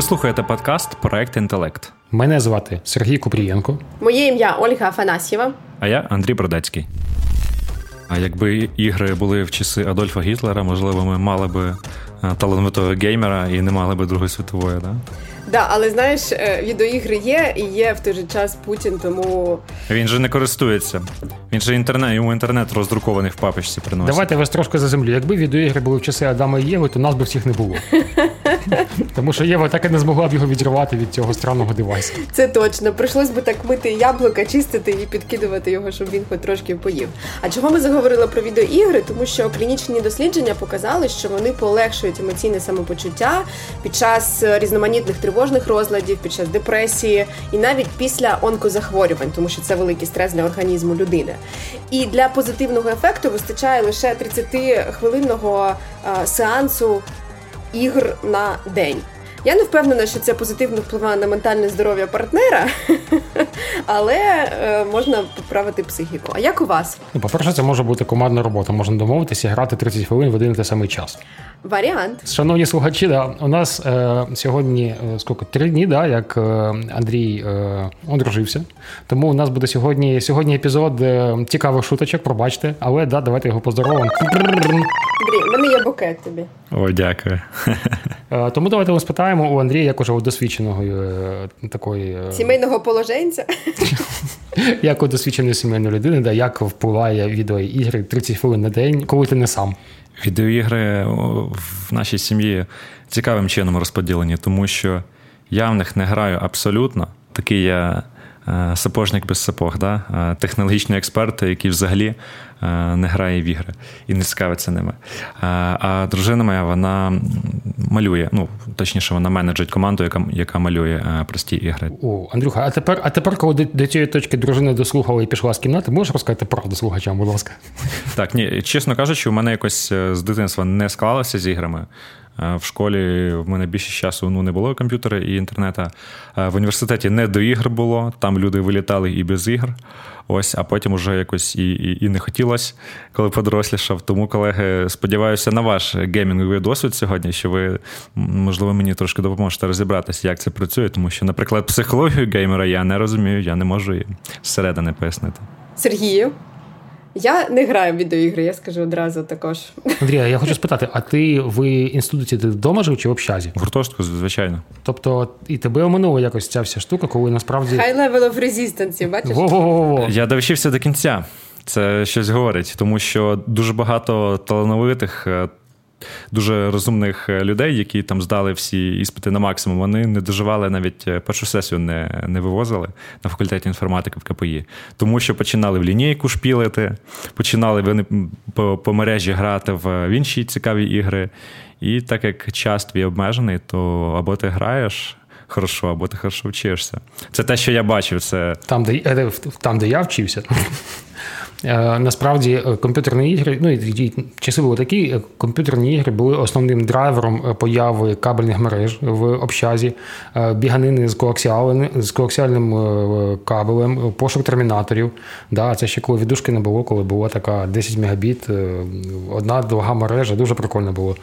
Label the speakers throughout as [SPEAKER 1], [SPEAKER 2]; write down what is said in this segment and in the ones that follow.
[SPEAKER 1] Ви слухаєте подкаст Проект Інтелект.
[SPEAKER 2] Мене звати Сергій Купрієнко.
[SPEAKER 3] Моє ім'я Ольга Афанасьєва.
[SPEAKER 1] А я Андрій Бродецький. А якби ігри були в часи Адольфа Гітлера, можливо, ми мали би е, талановитого геймера і не мали би Другої світової, да?
[SPEAKER 3] Да, але знаєш, е, відеоігри є і є в той же час Путін, тому
[SPEAKER 1] Він же не користується. Він же інтернет, йому інтернет роздрукований в папочці приносить.
[SPEAKER 2] Давайте вас трошки за землю. Якби відеоігри були в часи Адама і Єви, то нас би всіх не було. Тому що Єва так і не змогла б його відривати від цього странного девайсу.
[SPEAKER 3] це точно. Прийшлось би так мити яблука, чистити і підкидувати його, щоб він хоч трошки поїв. А чого ми заговорили про відеоігри? Тому що клінічні дослідження показали, що вони полегшують емоційне самопочуття під час різноманітних тривожних розладів, під час депресії і навіть після онкозахворювань, тому що це великий стрес для організму людини. І для позитивного ефекту вистачає лише 30-хвилинного е, сеансу ігр на день. Я не впевнена, що це позитивно впливає на ментальне здоров'я партнера, але е, можна поправити психіку. А як у вас?
[SPEAKER 2] Ну, по-перше, це може бути командна робота. Можна домовитися і грати 30 хвилин в один і той самий час.
[SPEAKER 3] Варіант.
[SPEAKER 2] Шановні слухачі, да, у нас е, сьогодні е, скільки, три дні, да, як е, Андрій е, одружився. Тому у нас буде сьогодні, сьогодні епізод е, цікавих шуточок, пробачте. Але да, давайте його поздоровимо.
[SPEAKER 3] Андрій, в мене є букет тобі.
[SPEAKER 1] Ой, дякую.
[SPEAKER 2] Е, тому давайте ми спитаємо у Андрія, як уже у досвідченого е, такої. е,
[SPEAKER 3] Сімейного положенця.
[SPEAKER 2] Як у досвідченої сімейної людини, да, як впливає відеоігри 30 хвилин на день, коли ти не сам.
[SPEAKER 1] Відеоігри в нашій сім'ї цікавим чином розподілені, тому що я в них не граю абсолютно. Такий я сапожник без сапог, да? е, технологічний експерт, який взагалі е, не грає в ігри і не цікавиться ними. Е, А дружина моя, вона малює, ну, точніше, вона менеджить команду, яка, яка малює е, прості ігри.
[SPEAKER 2] О, Андрюха, а тепер, а тепер, коли до, до цієї точки дружина дослухала і пішла з кімнати, можеш розказати правду слухачам, будь ласка.
[SPEAKER 1] Так, ні, чесно кажучи, у мене якось е, з дитинства не склалося з іграми. Е, В школі в мене більше часу ну, не було комп'ютера і інтернету. Е, В університеті не до ігр було, там люди вилітали і без ігр. Ось, а потім уже якось і, і, і не хотілося, коли подорослішав. Тому, колеги, сподіваюся на ваш геймінговий досвід сьогодні, що ви, можливо, мені трошки допоможете розібратися, як це працює, тому що, наприклад, психологію геймера я не розумію, я не можу її зсередини пояснити.
[SPEAKER 3] Сергію. Я не граю в відеоігри, я скажу одразу також.
[SPEAKER 2] Андрія, я хочу спитати, а ти в інституті ти вдома жив чи в общазі?
[SPEAKER 1] В гуртожитку, звичайно.
[SPEAKER 2] Тобто і тебе оминула якось ця вся штука, коли насправді.
[SPEAKER 3] High level of resistance, бачиш?
[SPEAKER 2] Во-во-во-во.
[SPEAKER 1] Я довчився до кінця. Це щось говорить, тому що дуже багато талановитих, е, дуже розумних е, людей, які там здали всі іспити на максимум, вони не доживали навіть е, першу сесію, не, не вивозили на факультеті інформатики в КПІ. Тому що починали в лінійку шпілити, починали вони по, по мережі грати в, інші цікаві ігри. І так як час твій обмежений, то або ти граєш. Хорошо, або ти хорошо вчишся. Це те, що я бачив. Це
[SPEAKER 2] Там, де, е, там, де я вчився. Е, Насправді е, комп'ютерні ігри, ну і часи були такі, е, комп'ютерні ігри були основним драйвером появи кабельних мереж в общазі, біганини з коаксіален- з коаксіальним кабелем, пошук термінаторів. Да, це ще коли віддушки не було, коли була така 10 мегабіт, одна довга мережа, дуже прикольно було.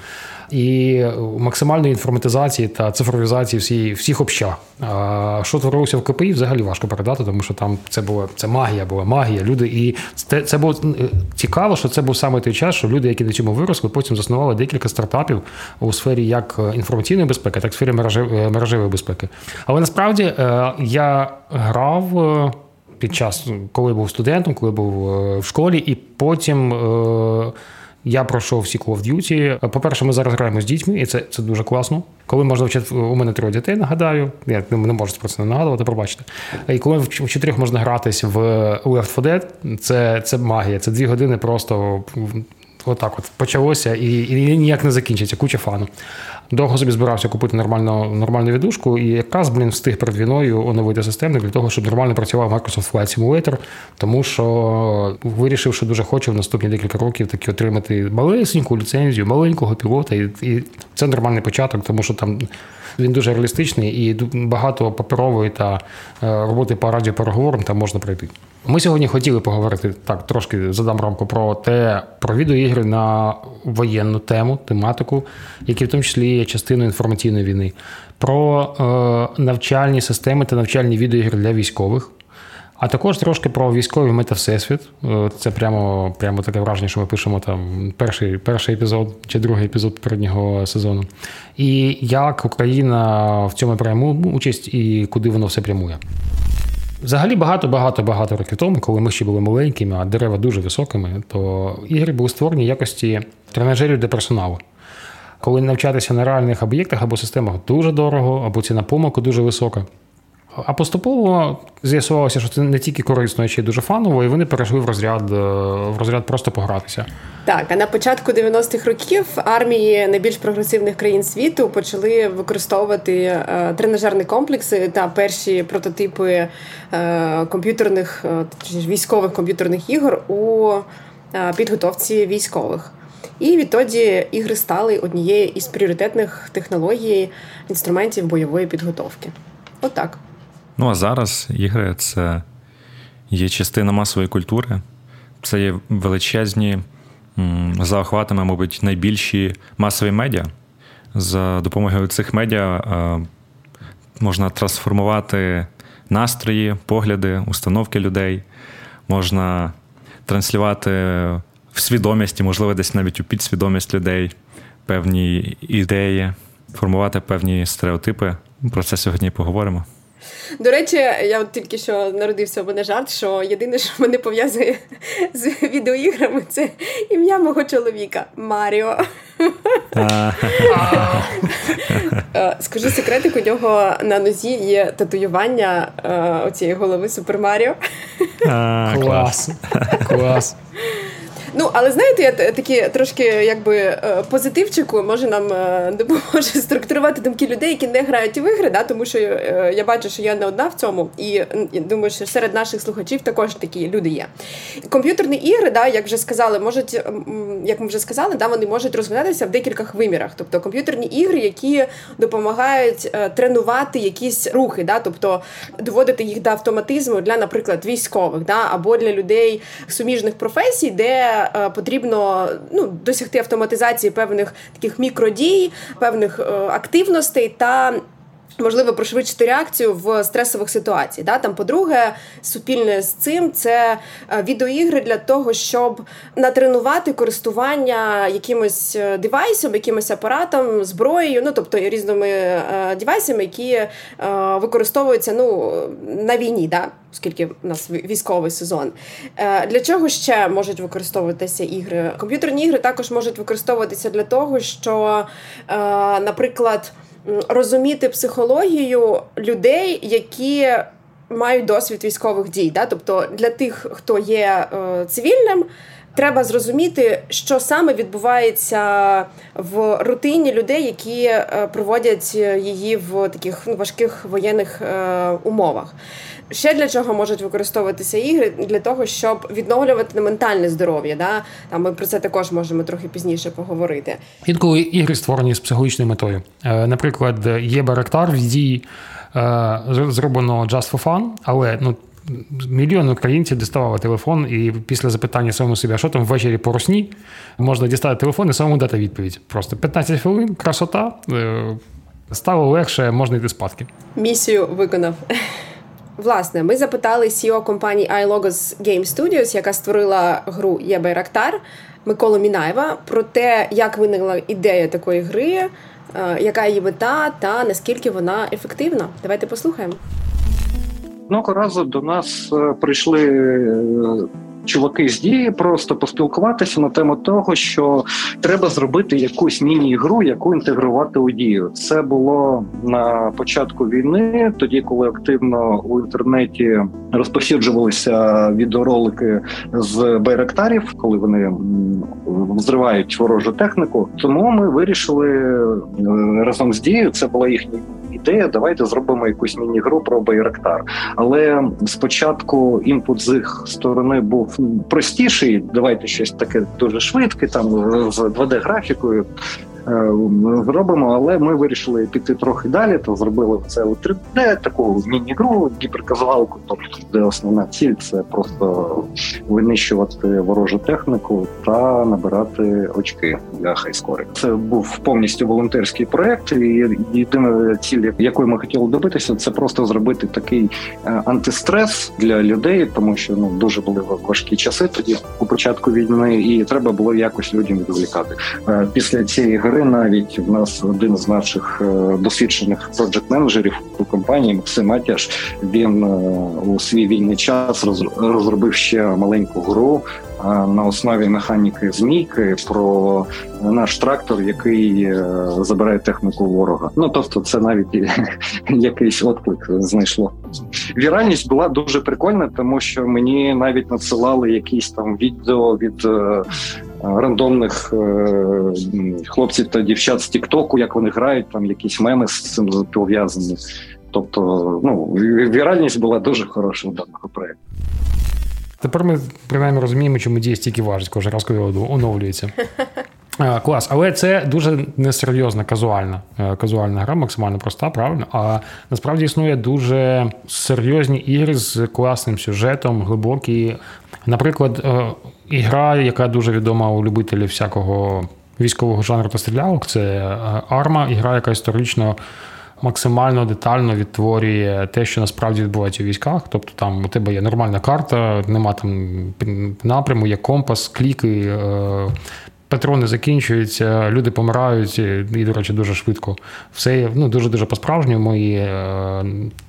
[SPEAKER 2] І максимальної інформатизації та цифровізації всі, всіх общаг. А що творилося в КПІ, взагалі важко передати, тому що там це була це магія, була магія. Люди, і це, це було цікаво, що це був саме той час, що люди, які на цьому виросли, потім заснували декілька стартапів у сфері як е, інформаційної безпеки, так і сфері мережи- е, мережевої безпеки. Але насправді е, я грав. Під час, коли був студентом, коли був в школі, і потім я пройшов всі Call of Duty. По-перше, ми зараз граємо з дітьми, і це, це дуже класно. Коли можна вчити, у мене троє дітей, нагадаю. Я не можу про це не нагадувати, пробачте. І коли в чотирьох можна гратись в Left 4 Dead, це, це магія. Це дві години просто отак от почалося і, і ніяк не закінчиться. Куча фану. Довго собі збирався купити нормальну, нормальну віддушку, і якраз, блін, встиг перед війною оновити систему для того, щоб нормально працював Microsoft Flight Simulator, тому що вирішив, що дуже хочу в наступні декілька років таки отримати малесеньку ліцензію, маленького пілота, і, і це нормальний початок, тому що там Він дуже реалістичний і багато паперової та е, роботи по радіопереговорам там можна пройти. Ми сьогодні хотіли поговорити так, трошки задам рамку про те, про відеоігри на воєнну тему, тематику, які в тому числі є частиною інформаційної війни, про е, навчальні системи та навчальні відеоігри для військових. А також трошки про військовий метавсесвіт. Е, це прямо прямо таке враження, що ми пишемо там перший перший епізод чи другий епізод попереднього сезону. І як Україна в цьому прийме участь і куди воно все прямує. Взагалі багато-багато-багато років тому, коли ми ще були маленькими, а дерева дуже високими, то ігри були створені в якості тренажерів для персоналу. Коли навчатися на реальних об'єктах або системах дуже дорого, або ціна помилку дуже висока. А поступово з'ясувалося, що це не тільки корисно, а ще й дуже фаново, і вони перейшли в розряд е, в розряд просто погратися.
[SPEAKER 3] Так, а на початку 90-х років армії найбільш прогресивних країн світу почали використовувати е, тренажерні комплекси та перші прототипи е, комп'ютерних військових комп'ютерних ігор у підготовці військових. І відтоді ігри стали однією із пріоритетних технологій інструментів бойової підготовки. Отак.
[SPEAKER 1] Ну а зараз ігри це є частина масової культури, це є величезні за охватами, мабуть, найбільші масові медіа. За допомогою цих медіа е, можна трансформувати настрої, погляди, установки людей, можна транслювати в свідомість, можливо, десь навіть у підсвідомість людей певні ідеї, формувати певні стереотипи. Про це сьогодні поговоримо.
[SPEAKER 3] До речі, я от тільки що народився в мене жарт, що єдине, що мене пов'язує з відеоіграми, це ім'я мого чоловіка Маріо. Е, скажу секретик, у нього на нозі є татуювання е, оцієї голови Супер Маріо.
[SPEAKER 2] Клас. Клас.
[SPEAKER 3] Ну, але знаєте, я такі трошки якби е, позитивчику може нам е, допоможе структурувати думки людей, які не грають в ігри, да, тому що е, я бачу, що я не одна в цьому, і думаю, що серед наших слухачів також такі люди є. Комп'ютерні ігри, да, як вже сказали, можуть, як ми вже сказали, да, вони можуть розглядатися в декількох вимірах. Тобто комп'ютерні ігри, які допомагають тренувати якісь рухи, да, тобто доводити їх до автоматизму для, наприклад, військових, да, або для людей суміжних професій, де Е, потрібно ну, досягти автоматизації певних таких мікродій, певних е, активностей та. Можливо, пришвидшити реакцію в стресових ситуаціях. Да? Там, по-друге, супільне з цим це е, відеоігри для того, щоб натренувати користування якимось девайсом, якимось апаратом, зброєю, ну тобто різними е, девайсами, які е, використовуються ну, на війні. Да? оскільки у нас військовий сезон. Е, для чого ще можуть використовуватися ігри? Комп'ютерні ігри також можуть використовуватися для того, що, е, наприклад, розуміти психологію людей, які мають досвід військових дій. Да? Тобто для тих, хто є е, цивільним треба зрозуміти, що саме відбувається в рутині людей, які е, проводять її в таких ну, важких воєнних е, умовах. Ще для чого можуть використовуватися ігри? Для того, щоб відновлювати ментальне здоров'я. Да? Там ми про це також можемо трохи пізніше поговорити.
[SPEAKER 2] Інколи ігри створені з психологічною метою. Е, наприклад, є Барактар в дії зроблено Just for Fun, але ну Мільйон українців діставали телефон, і після запитання самому собі, а що там ввечері по русні, можна дістати телефон і самому дати відповідь. Просто 15 хвилин, красота, е, стало легше, можна йти спадки.
[SPEAKER 3] Місію виконав. Власне, ми запитали CEO компанії iLogos Game Studios, яка створила гру Єбайрактар Байрактар Миколу Мінаєва, про те, як виникла ідея такої гри, е, яка її мета та наскільки вона ефективна. Давайте послухаємо.
[SPEAKER 4] Одного разу до нас е, прийшли е, чуваки з дії просто поспілкуватися на тему того, що треба зробити якусь міні-ігру, яку інтегрувати у дію. Це було на початку війни, тоді коли активно у інтернеті розповсюджувалися відеоролики з байрактарів, коли вони взривають ворожу техніку. Тому ми вирішили е, разом з дією. Це була їхня ідея. Давайте зробимо якусь міні-гру про байрактар. Але спочатку інпут з їх сторони був простіший. Давайте щось таке дуже швидке, там з 2D графікою. Зробимо, але ми вирішили піти трохи далі, то зробили це у 3D, таку міні-гру, гіперказуалку, тобто де основна ціль це просто винищувати ворожу техніку та набирати очки для хайскори. Це був повністю волонтерський проект. і Єдина ціль, якої ми хотіли добитися, це просто зробити такий е, антистрес для людей, тому що ну дуже були важкі часи тоді у початку війни, і треба було якось людям відволікати. Е, після цієї гри навіть в нас один з наших е, досвідчених проджект менеджерів у компанії Максим Атяш, він у свій вільний час розробив ще маленьку гру на основі механіки змійки про наш трактор, який е, забирає техніку ворога. Ну тобто, це навіть якийсь отклик знайшло. Віральність була дуже прикольна, тому що мені навіть надсилали якісь там відео від. Е, рандомних е, хлопців та дівчат з Тіктоку, як вони грають, там якісь меми з цим пов'язані. Тобто, ну віральність була дуже хороша у даного проєкту.
[SPEAKER 2] Тепер ми принаймні розуміємо, чому дія стільки важить кожен раз, коли оновлюється. Клас, але це дуже несерйозна казуальна е, казуальна гра, максимально проста, правильно. А насправді існує дуже серйозні ігри з класним сюжетом, глибокі. Наприклад, е, ігра, яка дуже відома у любителів всякого військового жанру та стрілялок, це е, арма, ігра, яка історично максимально детально відтворює те, що насправді відбувається у військах. Тобто там у тебе є нормальна карта, нема там напряму, є компас, кліки. Е, патрони закінчуються, люди помирають, і, до речі, дуже швидко. Все ну, дуже-дуже по-справжньому. І е,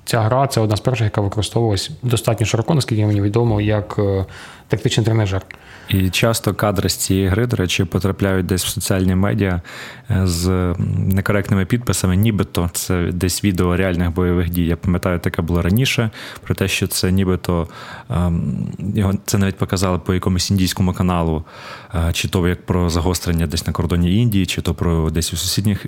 [SPEAKER 2] ця гра це одна з перших, яка використовувалась достатньо широко, наскільки мені відомо, як е, тактичний тренажер.
[SPEAKER 1] І часто кадри з цієї гри, до речі, потрапляють десь в соціальні медіа е, з некоректними підписами, нібито це десь відео реальних бойових дій. Я пам'ятаю, таке було раніше, про те, що це нібито ем, його це навіть показали по якомусь індійському каналу, е, чи то як про загострення десь на кордоні Індії, чи то про десь у сусідніх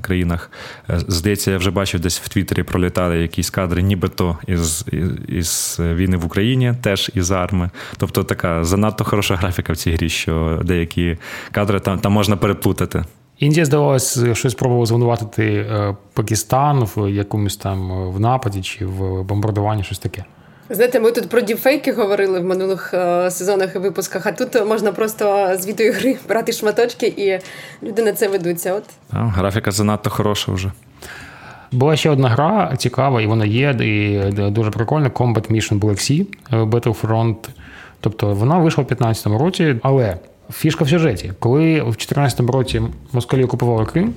[SPEAKER 1] країнах. Здається, я вже бачив десь в Твіттері пролітали якісь кадри, нібито із, із війни в Україні, теж із арми. Тобто така занадто хороша графіка в цій грі, що деякі кадри там там можна переплутати.
[SPEAKER 2] Індія здавалось, щось спробувала звинуватити е, Пакистан в якомусь там е, в нападі чи в бомбардуванні, щось таке.
[SPEAKER 3] Знаєте, ми тут про діпфейки говорили в минулих е, сезонах і випусках, а тут можна просто з відеоігри брати шматочки, і люди на це ведуться. От
[SPEAKER 1] а, графіка занадто хороша вже.
[SPEAKER 2] Була ще одна гра цікава, і вона є, і дуже прикольна. Combat Mission Black Sea Battlefront Тобто вона вийшла в 2015 році, але фішка в сюжеті, коли в 2014 році москалі окупували Крим.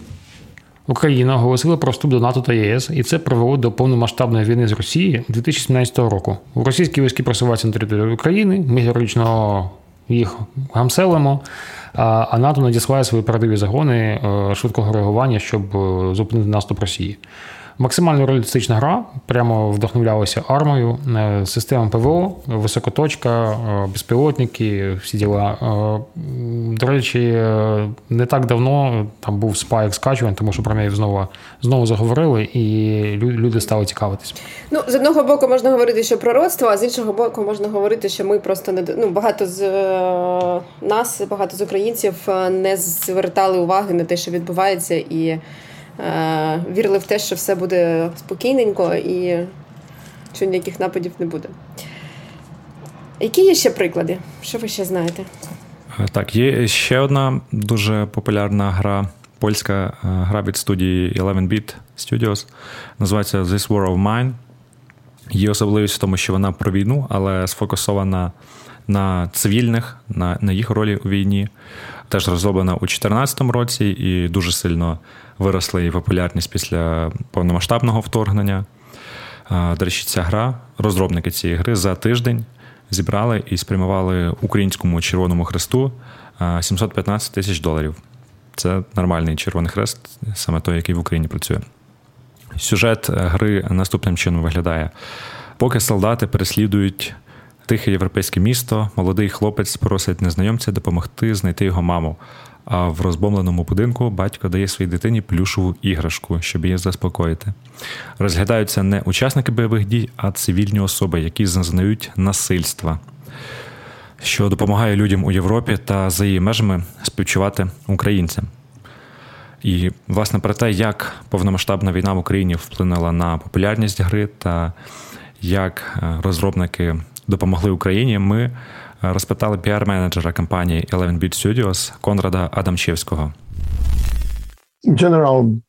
[SPEAKER 2] Україна оголосила про вступ до НАТО та ЄС, і це привело до повномасштабної війни з Росії 2017 року. Російські військи просуваються на територію України, героїчно їх гамселимо, а НАТО надіслає свої передові загони е, швидкого реагування, щоб е, зупинити наступ Росії. Максимально реалістична гра, прямо вдохновлялася армою, е, системами ПВО, високоточка, е, безпілотники, всі діла. Е, до речі, не так давно там був спайк скачувань, тому що про неї знову знову заговорили, і люди стали цікавитись.
[SPEAKER 3] Ну, з одного боку, можна говорити, що пророцтво, а з іншого боку, можна говорити, що ми просто не ну, багато з нас, багато з українців не звертали уваги на те, що відбувається, і. Е, вірили в те, що все буде спокійненько і що ніяких нападів не буде. Які є ще приклади? Що ви ще знаєте?
[SPEAKER 1] Е, так, є ще одна дуже популярна гра, польська е, гра від студії 11-Bit Studios. Називається This War of Mine. Її особливість в тому, що вона про війну, але сфокусована на цивільних, на на їх ролі у війні. Теж розроблена у 2014 році і дуже сильно виросла її популярність після повномасштабного вторгнення. До речі, ця гра, розробники цієї гри за тиждень зібрали і спрямували українському Червоному Хресту 715 тисяч доларів. Це нормальний Червоний Хрест, саме той, який в Україні працює. Сюжет гри наступним чином виглядає: поки солдати переслідують тихе європейське місто, молодий хлопець просить незнайомця допомогти знайти його маму. А в розбомленому будинку батько дає своїй дитині плюшову іграшку, щоб її заспокоїти. Розглядаються не учасники бойових дій, а цивільні особи, які зазнають насильства, що допомагає людям у Європі та за її межами співчувати українцям. І, власне, про те, як повномасштабна війна в Україні вплинула на популярність гри та як е, розробники допомогли Україні, ми е, розпитали піар-менеджера компанії Eleven Beat Studios Конрада Адамчевського.
[SPEAKER 5] In general,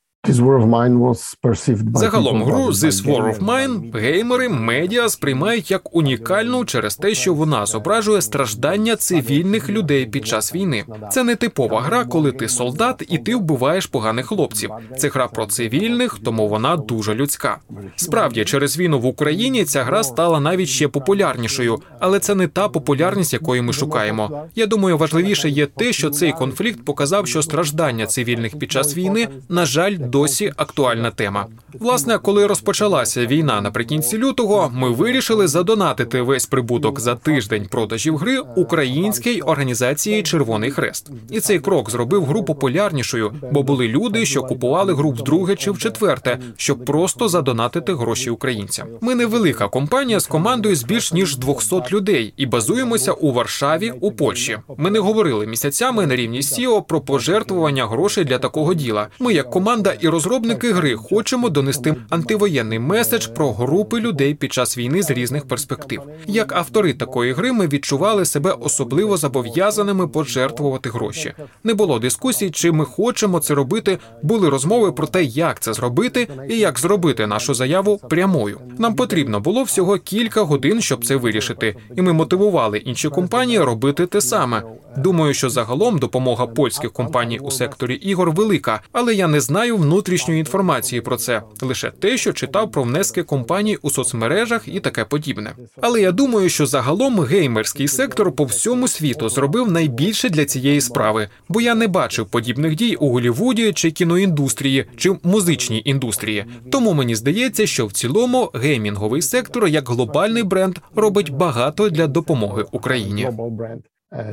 [SPEAKER 6] Загалом гру This War of Mine геймери медіа сприймають як унікальну через те, що вона зображує страждання цивільних людей під час війни. Це не типова гра, коли ти солдат і ти вбиваєш поганих хлопців. Це гра про цивільних, тому вона дуже людська. Справді, через війну в Україні ця гра стала навіть ще популярнішою, але це не та популярність, якої ми шукаємо. Я думаю, важливіше є те, що цей конфлікт показав, що страждання цивільних під час війни, на жаль, досі актуальна тема. Власне, коли розпочалася війна наприкінці лютого, ми вирішили задонатити весь прибуток за тиждень продажів гри українській організації Червоний Хрест. І цей крок зробив гру популярнішою, бо були люди, що купували гру вдруге чи в четверте, щоб просто задонатити гроші українцям. Ми невелика компанія з командою з більш ніж 200 людей і базуємося у Варшаві у Польщі. Ми не говорили місяцями на рівні СІО про пожертвування грошей для такого діла. Ми, як команда і розробники гри, хочемо донести антивоєнний меседж про групи людей під час війни з різних перспектив. Як автори такої гри, ми відчували себе особливо зобов'язаними пожертвувати гроші. Не було дискусій, чи ми хочемо це робити. Були розмови про те, як це зробити, і як зробити нашу заяву прямою. Нам потрібно було всього кілька годин, щоб це вирішити, і ми мотивували інші компанії робити те саме. Думаю, що загалом допомога польських компаній у секторі ігор велика, але я не знаю внутрішньої інформації про це лише те, що читав про внески компаній у соцмережах і таке подібне. Але я думаю, що загалом геймерський сектор по всьому світу зробив найбільше для цієї справи, бо я не бачив подібних дій у Голівуді чи кіноіндустрії, чи музичній індустрії. Тому мені здається, що в цілому геймінговий сектор як глобальний бренд робить багато для допомоги Україні.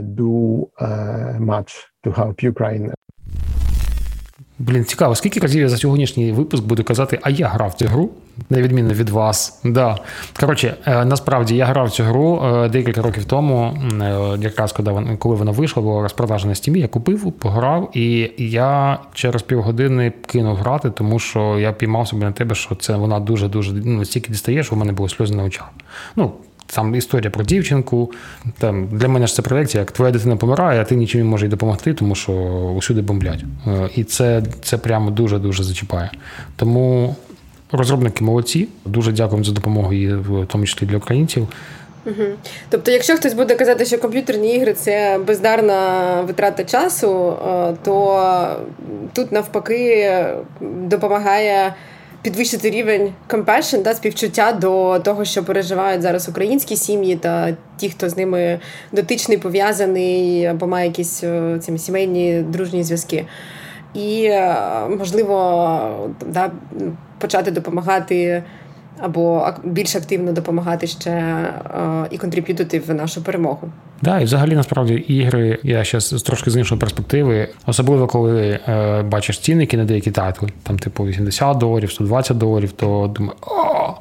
[SPEAKER 5] do uh, much to help Ukraine.
[SPEAKER 2] Блін, цікаво, скільки разів я за сьогоднішній випуск буду казати, а я грав цю гру, на відміну від вас. Да. Коротше, е, насправді я грав цю гру е, декілька років тому, е, якраз коли вона вийшла, була розпродажа на стімі, я купив, пограв, і я через півгодини кинув грати, тому що я піймав себе на тебе, що це вона дуже-дуже ну, стільки дістаєш, у мене було сльози на очах. Ну, там історія про дівчинку. Там Для мене ж це проєкція, як твоя дитина помирає, а ти нічим не можеш допомогти, тому що усюди бомблять. Е, і це це прямо дуже-дуже зачіпає. Тому розробники молодці. Дуже дякуємо за допомогу, і в тому числі для українців.
[SPEAKER 3] Угу. Тобто, якщо хтось буде казати, що комп'ютерні ігри це бездарна витрата часу, е, то тут навпаки допомагає підвищити рівень compassion, да, співчуття до того, що переживають зараз українські сім'ї та ті, хто з ними дотичний, пов'язаний або має якісь цим, сімейні дружні зв'язки. І е, можливо да, почати допомагати або більш активно допомагати ще е, і контриб'ютити в нашу перемогу.
[SPEAKER 2] Да, і взагалі насправді ігри я зараз трошки з іншої перспективи, особливо коли е, бачиш цінники на деякі тайтли, там типу 80 доларів, 120 доларів, то думаю, о!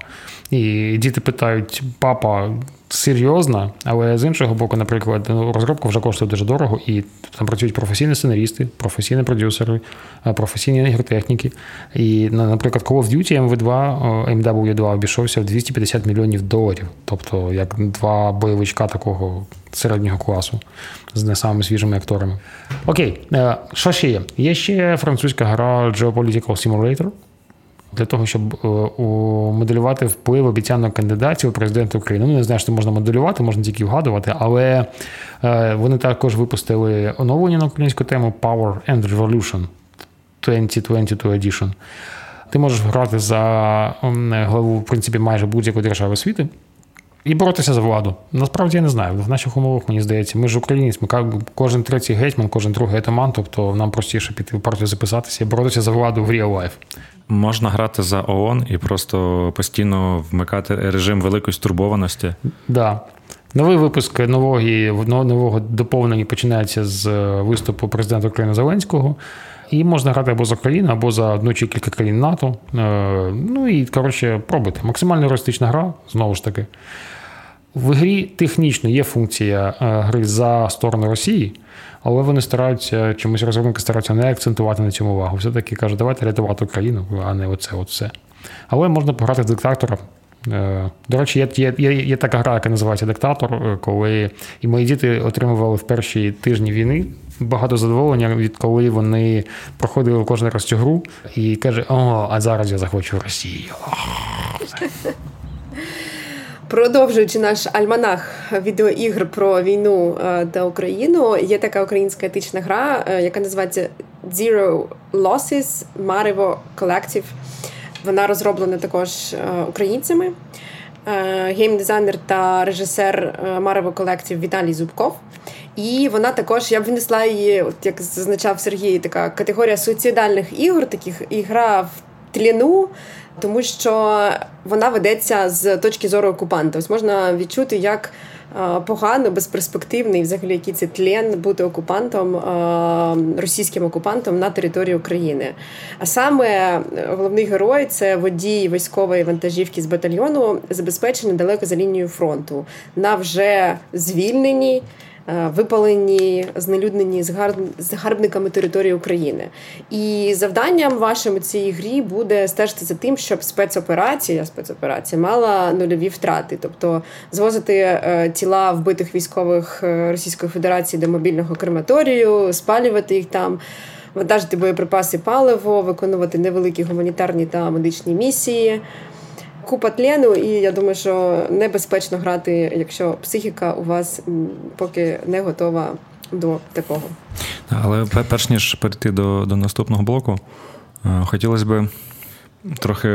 [SPEAKER 2] І діти питають, папа, серйозно, але з іншого боку, наприклад, ну, розробка вже коштує дуже дорого, і там працюють професійні сценаристи, професійні продюсери, е, професійні ігротехніки. І, наприклад, Call of Duty MV2, MW2 обійшовся в 250 мільйонів доларів, тобто як два бойовичка такого середнього класу з не самими свіжими акторами. Окей, е, що ще є? Є ще французька гра Geopolitical Simulator для того, щоб е, моделювати вплив обіцяних кандидатів у президента України. Ну, не знаю, що можна моделювати, можна тільки вгадувати, але е, вони також випустили оновлення на українську тему Power and Revolution 2022 Edition. Ти можеш грати за главу, в принципі, майже будь-якої держави світу. І боротися за владу. Насправді я не знаю. В наших умовах, мені здається, ми ж українець, ми кожен третій гетьман, кожен другий етаман, тобто нам простіше піти в партію записатися і боротися за владу в real life.
[SPEAKER 1] Можна грати за ООН і просто постійно вмикати режим великої стурбованості.
[SPEAKER 2] Да. Новий випуск нового нового доповнення починається з виступу президента України Зеленського. І можна грати або за країну, або за одну чи кілька країн НАТО. Е, ну і коротше, пробуйте. Максимально реалістична гра, знову ж таки. В грі технічно є функція гри за сторону Росії, але вони стараються чомусь розробники стараються не акцентувати на цьому увагу. Все-таки кажуть, давайте рятувати Україну, а не оце, все. Але можна пограти з диктатором. Е, до речі, є є, є, є така гра, яка називається Диктатор, е, коли і мої діти отримували в перші тижні війни багато задоволення, відколи вони проходили кожен раз цю гру і каже: О, а зараз я захочу Росію.
[SPEAKER 3] Продовжуючи наш альманах відеоігр про війну е, та Україну, є така українська етична гра, яка називається Zero Losses Marevo Collective. Вона розроблена також е, українцями. Е, геймдизайнер та режисер Marevo Collective Віталій Зубков. І вона також, я б внесла її, от як зазначав Сергій, така категорія суїцидальних ігор, таких ігор тліну, тому що вона ведеться з точки зору окупанта. Ось можна відчути, як погано, безперспективний, взагалі який це тлен бути окупантом, російським окупантом на території України. А саме головний герой це водій військової вантажівки з батальйону, забезпечений далеко за лінією фронту на вже звільненій. Е, випалені, знелюднені загарбниками території України. І завданням вашим у цій грі буде стежити за тим, щоб спецоперація спецоперація мала нульові втрати, тобто звозити е, тіла вбитих військових е, Російської Федерації до мобільного крематорію, спалювати їх там. Вантажити боєприпаси, паливо, виконувати невеликі гуманітарні та медичні місії купа тлену, і я думаю, що небезпечно грати, якщо психіка у вас поки не готова до такого.
[SPEAKER 1] Але перш ніж перейти до, до наступного блоку, е, хотілося б трохи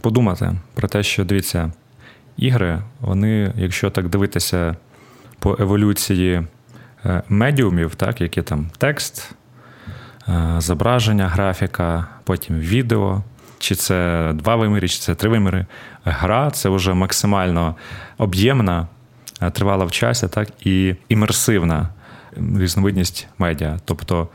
[SPEAKER 1] подумати про те, що дивіться, ігри, вони, якщо так дивитися по еволюції е, медіумів, так, які там текст, е, зображення, графіка, потім відео чи це два виміри, чи це три виміри. Гра це вже максимально об'ємна, е, тривала в часі, так, і імерсивна різновидність медіа. Тобто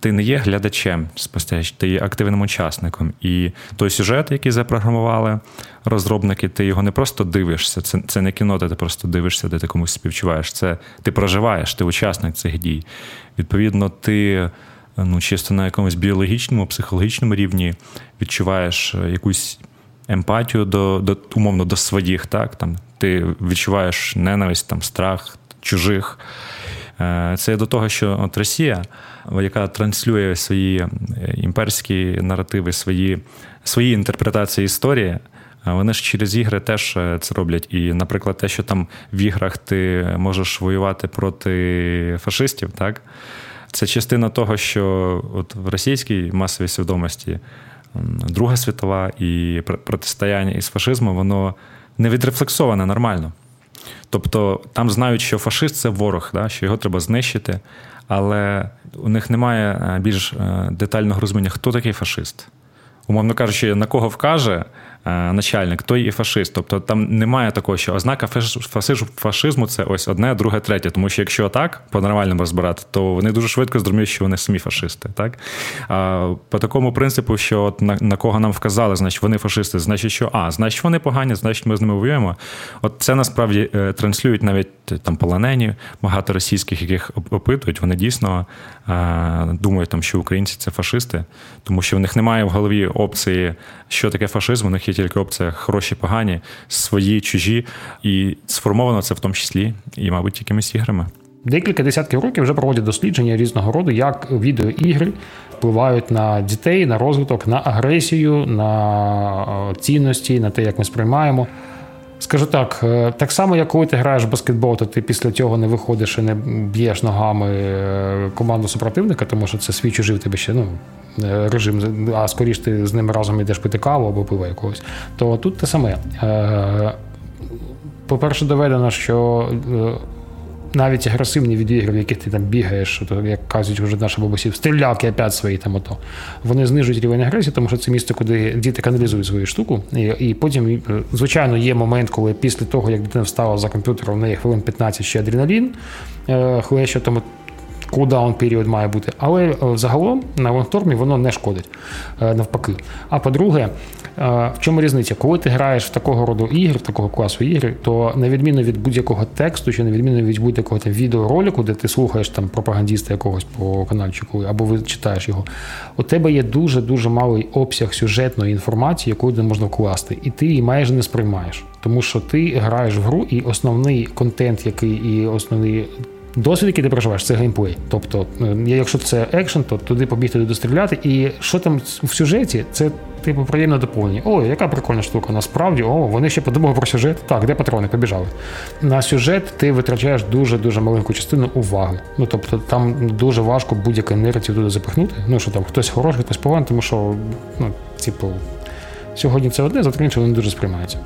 [SPEAKER 1] ти не є глядачем спостерігач, ти є активним учасником. І той сюжет, який запрограмували розробники, ти його не просто дивишся, це це не кіно, де ти просто дивишся, де ти комусь співчуваєш. Це ти проживаєш, ти учасник цих дій. Відповідно, ти ну, чисто на якомусь біологічному, психологічному рівні відчуваєш е, якусь емпатію до, до умовно до своїх, так? Там, Ти відчуваєш ненависть, там, страх чужих. Е, це до того, що от Росія, яка транслює свої е, імперські наративи, свої свої інтерпретації історії, вони ж через ігри теж це роблять. І, наприклад, те, що там в іграх ти можеш воювати проти фашистів, так? Це частина того, що от в російській масовій свідомості Друга світова і протистояння із фашизмом, воно не відрефлексоване нормально. Тобто там знають, що фашист це ворог, да, що його треба знищити, але у них немає е, більш е, детального розуміння, хто такий фашист. Умовно кажучи, на кого вкаже начальник, той і фашист. Тобто там немає такого, що ознака фашизму це ось одне, друге, третє. Тому що якщо так по-нормальному розбирати, то вони дуже швидко зрозуміють, що вони самі фашисти. Так? А, По такому принципу, що от на, на кого нам вказали, значить вони фашисти, значить, що а, значить, вони погані, значить, ми з ними воюємо. От це насправді е, транслюють навіть там полонені, багато російських, яких опитують, вони дійсно думають, там, що українці це фашисти, тому що в них немає в голові опції, що таке фашизм. У них є тільки опція хороші, погані, свої, чужі, і сформовано це в тому числі і, мабуть, якимись іграми.
[SPEAKER 2] Декілька десятків років вже проводять дослідження різного роду, як відеоігри впливають на дітей, на розвиток, на агресію, на е, цінності, на те, як ми сприймаємо. Скажу так, е, так само, як коли ти граєш в баскетбол, то ти після цього не виходиш і не б'єш ногами е, команду супротивника, тому що це свій чужий в тебе ще ну, Е, режим, а скоріш ти з ними разом йдеш пити каву або пиво якогось, то тут те саме. По-перше, доведено, що навіть агресивні відігри, в яких ти там бігаєш, то, як кажуть вже наші бабусі, стрілялки опять свої там ото. Вони знижують рівень агресії, тому що це місце, куди діти каналізують свою штуку. І і потім, звичайно, є момент, коли після того, як дитина встала за комп'ютером, в неї хвилин 15 ще адреналін, хлеще, тому cooldown період має бути. Але е, загалом на long term і воно не шкодить е, навпаки. А по-друге, В чому різниця? Коли ти граєш в такого роду ігри, в такого класу ігри, то на відміну від будь-якого тексту, чи на відміну від будь-якого там відеоролику, де ти слухаєш там пропагандіста якогось по каналчику, або ви читаєш його, у тебе є дуже дуже малий обсяг сюжетної інформації, яку не можна вкласти, і ти її майже не сприймаєш, тому що ти граєш в гру, і основний контент, який і основний Досвід, який ти проживаєш, це геймплей. Тобто, е, якщо це екшен, то туди побігти туди стріляти. І що там в сюжеті, це типу приємне доповнення. О, яка прикольна штука. Насправді, о, вони ще подумали про сюжет. Так, де патрони побіжали. На сюжет ти витрачаєш дуже-дуже маленьку частину уваги. Ну тобто там дуже важко будь-яку інерцію туди запихнути. Ну що там хтось хороший, хтось поганий, тому що ну, типу, сьогодні це одне, завтра інше вони дуже сприймаються.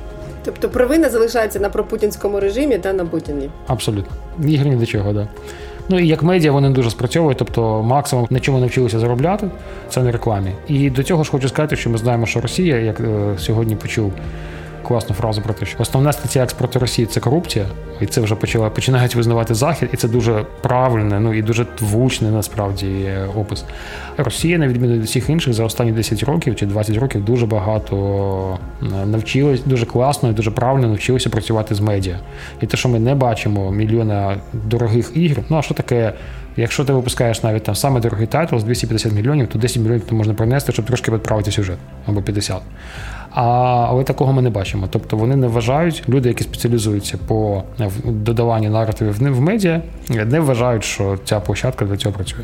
[SPEAKER 3] Тобто провина залишається на пропутінському режимі та на Путіні.
[SPEAKER 2] Абсолютно. Ігри ні до чого, да. Ну і як медіа вони дуже спрацьовують, тобто максимум на чому навчилися заробляти, це на рекламі. І до цього ж хочу сказати, що ми знаємо, що Росія, як е, сьогодні почув класну фразу про те, що основна стаття експорту Росії це корупція, і це вже почала починають визнавати захід, і це дуже правильне, ну і дуже твучний насправді опис. Росія, на відміну від всіх інших, за останні 10 років чи 20 років дуже багато навчилась, дуже класно і дуже правильно навчилися працювати з медіа. І те, що ми не бачимо мільйона дорогих ігр, ну а що таке? Якщо ти випускаєш навіть там саме дорогий title з 250 мільйонів, то 10 мільйонів ти можна принести, щоб трошки відправити сюжет або 50. А, Але такого ми не бачимо. Тобто вони не вважають, люди, які спеціалізуються по додаванню наративів в медіа, не вважають, що ця площадка для цього працює.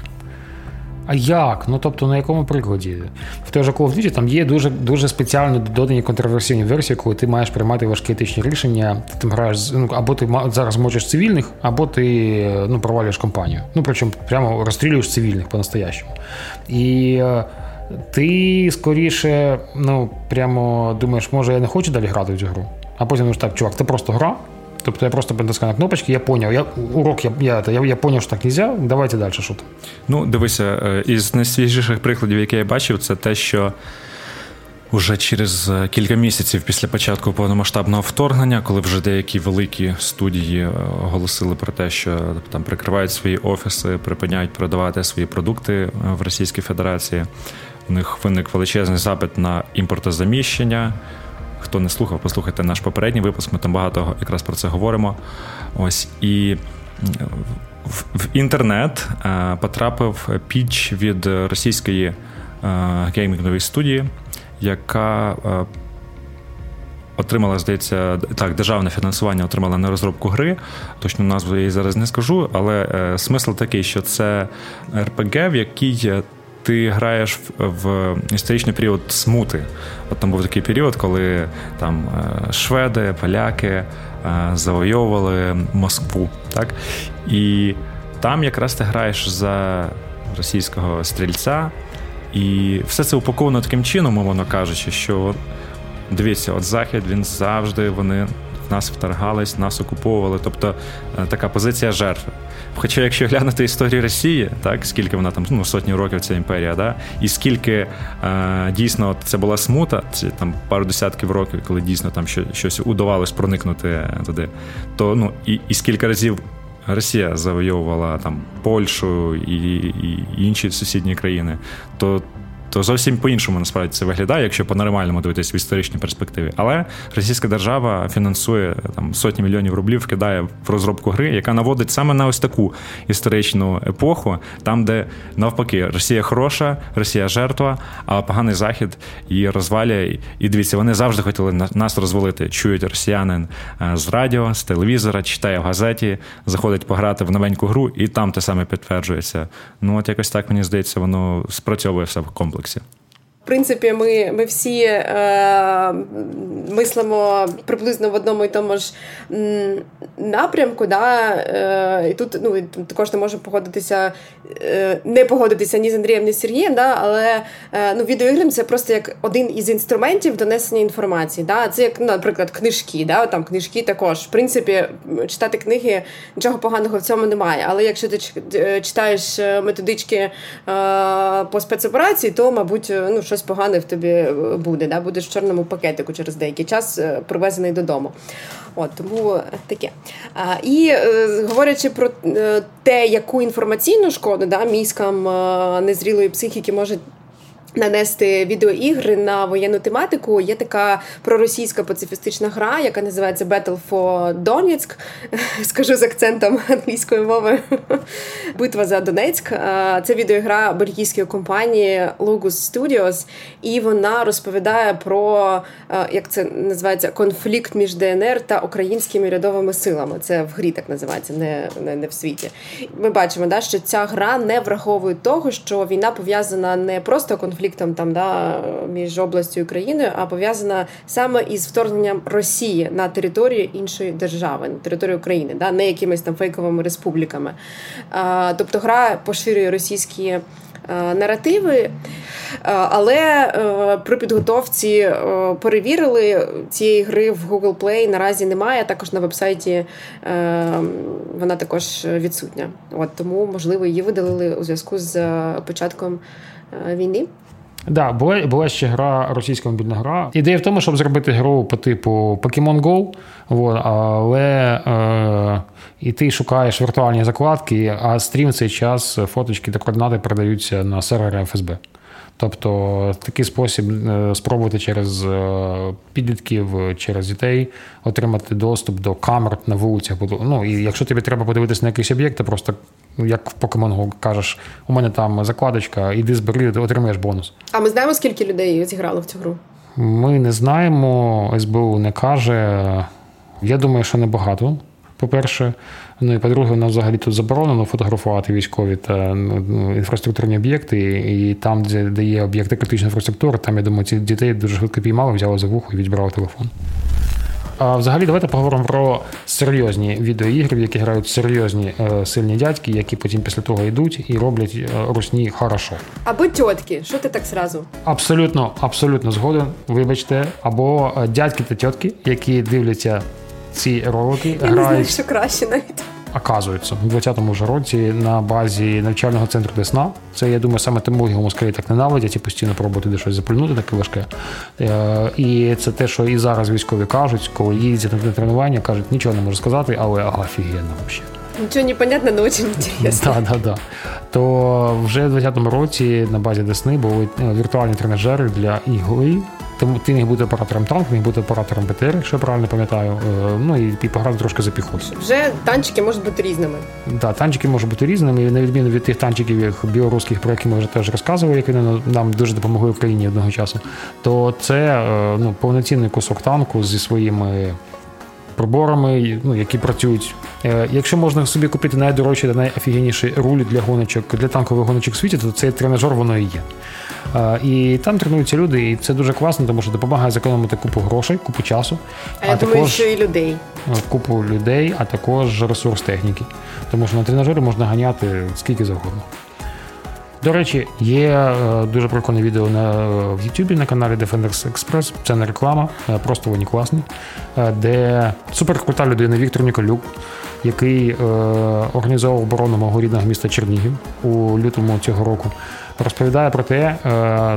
[SPEAKER 2] А як? Ну тобто на якому прикладі? В той же Call of Duty там є дуже дуже спеціально додані контроверсійні версії, коли ти маєш приймати важкі етичні рішення, ти там граєш ну, або ти зараз мочиш цивільних, або ти ну, провалюєш компанію. Ну причому прямо розстрілюєш цивільних по-настоящему. І е, ти скоріше, ну прямо думаєш, може я не хочу далі грати в цю гру. А потім ну, так, чувак, це просто гра. Тобто я просто натискаю на кнопочки, я поняв. Я урок, я я, я, я поняв, що так нельзя. Давайте далі. що там.
[SPEAKER 1] Ну, дивися, е, із найсвіжіших прикладів, які я бачив, це те, що. Уже через е, кілька місяців після початку повномасштабного вторгнення, коли вже деякі великі студії е, оголосили про те, що там прикривають свої офіси, припиняють продавати свої продукти в Російській Федерації, у них виник величезний запит на імпортозаміщення. Хто не слухав, послухайте наш попередній випуск. Ми там багато якраз про це говоримо. Ось і в, в інтернет е, потрапив піч від російської е, геймінгової студії, яка е, отримала, здається, так, державне фінансування отримала на розробку гри. Точну назву я її зараз не скажу, але смисл такий, що це РПГ, в якій ти граєш в, історичний період смути. От там був такий період, коли там е, шведи, поляки е, завойовували Москву. Так? І там якраз ти граєш за російського стрільця. І все це упаковано таким чином, умовно кажучи, що дивіться, от Захід він завжди вони нас вторгались, нас окуповували. Тобто е, така позиція жертви. Хоча, якщо глянути історію Росії, так скільки вона там ну, сотні років ця імперія, да, і скільки е, дійсно це була смута, це там пару десятків років, коли дійсно там щось удавалось проникнути туди, то ну і, і скільки разів. Росія завойовувала там Польщу і, і інші сусідні країни, то то зовсім по-іншому насправді це виглядає, якщо по-нормальному дивитися в історичній перспективі. Але російська держава фінансує там сотні мільйонів рублів, вкидає в розробку гри, яка наводить саме на ось таку історичну епоху, там, де навпаки Росія хороша, Росія жертва, а поганий захід її розвалює. І дивіться, вони завжди хотіли нас розвалити. Чують росіянин е, з радіо, з телевізора, читає в газеті, заходить пограти в новеньку гру, і там те саме підтверджується. Ну от якось так мені здається, воно спрацьовує все в комплексі комплексі.
[SPEAKER 3] В принципі, ми ми всі е, мислимо приблизно в одному і тому ж напрямку. Да? Е, І тут ну, також не можу погодитися, е, не погодитися ні з Андрієм, ні з Сергієм, да? але е, ну, відеоігри це просто як один із інструментів донесення інформації. Да? Це як, наприклад, книжки. Да? Там Книжки також. В принципі, читати книги нічого поганого в цьому немає. Але якщо ти е, читаєш е, методички е, по спецоперації, то, мабуть, ну, щось погане в тобі е, буде. Да? Будеш в чорному пакетику через деякий час е, привезений додому. От, Тому таке. А, І е, говорячи про те, яку інформаційну шкоду да, мізкам незрілої психіки може нанести відеоігри на воєнну тематику. Є така проросійська пацифістична гра, яка називається Battle for Donetsk. Скажу з акцентом англійської мови. Битва за Донецьк. Це відеоігра бельгійської компанії Logus Studios, і вона розповідає про як це називається конфлікт між ДНР та українськими рядовими силами. Це в грі так називається, не не, не в світі. Ми бачимо, да, що ця гра не враховує того, що війна пов'язана не просто конфлікт конфліктом там да між областю і країною, а пов'язана саме із вторгненням Росії на територію іншої держави, на територію України, да, не якимись там фейковими республіками. А, Тобто гра поширює російські. Наративи, але при підготовці перевірили цієї гри в Google Play наразі немає. Також на вебсайті вона також відсутня. От тому можливо її видалили у зв'язку з початком війни.
[SPEAKER 2] Да, була була ще гра, російська мобільна гра. Ідея в тому, щоб зробити гру по типу Pokemon Go, от, але е, і ти шукаєш віртуальні закладки, а стрім в цей час фоточки та координати передаються на сервери ФСБ. Тобто такий спосіб е, спробувати через е, підлітків, через дітей отримати доступ до камер на вулицях. Ну, І якщо тобі треба подивитися на якийсь об'єкт, то просто як в Pokemon Go кажеш, у мене там закладочка, іди збери, ти отримаєш бонус.
[SPEAKER 3] А ми знаємо, скільки людей зіграло в цю гру?
[SPEAKER 2] Ми не знаємо, СБУ не каже. Я думаю, що небагато. По-перше, ну і по-друге, у нас взагалі тут заборонено фотографувати військові та ну, інфраструктурні об'єкти, і там, де, де є об'єкти критичної інфраструктури, там я думаю, ці дітей дуже швидко піймали, взяли за вухо і відбрали телефон. А взагалі, давайте поговоримо про серйозні відеоігри, в які грають серйозні е, сильні дядьки, які потім після того йдуть і роблять е, русні хорошо.
[SPEAKER 3] Або тітки, що ти так зразу?
[SPEAKER 2] Абсолютно, абсолютно згоден. Вибачте, або е, дядьки та тітки, які дивляться ці ролики,
[SPEAKER 3] Я
[SPEAKER 2] грають.
[SPEAKER 3] не знаю, що краще навіть.
[SPEAKER 2] Оказується, у 20-му ж році на базі навчального центру Десна. Це я думаю, саме тому його москалі так ненавидять і постійно пробувати де щось запульнути, таке важке. Е, І це те, що і зараз військові кажуть, коли їздять на тренування, кажуть, нічого не можу сказати, але офігенно взагалі.
[SPEAKER 3] Нічого не понятно, але дуже інтересно.
[SPEAKER 2] Да, да, да. То вже в 20-му році на базі Десни були е, віртуальні тренажери для ігли. Тому ти міг бути оператором танку, міг бути оператором БТР, якщо я правильно пам'ятаю. Е, ну і, і пограти трошки за піхоту.
[SPEAKER 3] Вже танчики можуть бути різними.
[SPEAKER 2] Так, да, танчики можуть бути різними, і на відміну від тих танчиків білоруських, про які ми вже теж розказували, які нам дуже допомогли в країні одного часу. То це е, ну, повноцінний кусок танку зі своїми приборами, ну, які працюють. Е, якщо можна собі купити найдорожчий та найофігенніший руль для гоночок, для танкових гоночок в світі, то цей тренажер воно і є. Е, і там тренуються люди, і це дуже класно, тому що допомагає зекономити купу грошей, купу часу.
[SPEAKER 3] А, а я думаю, що і людей.
[SPEAKER 2] Е, купу людей, а також ресурс техніки. Тому що на тренажері можна ганяти скільки завгодно. До речі, є дуже прикольне відео на в YouTube на каналі Defenders Express. Це не реклама, просто вони класні, де суперкрута людина Віктор Ніколюк, який е, організовував оборону мого рідного міста Чернігів у лютому цього року. Розповідає про те, е,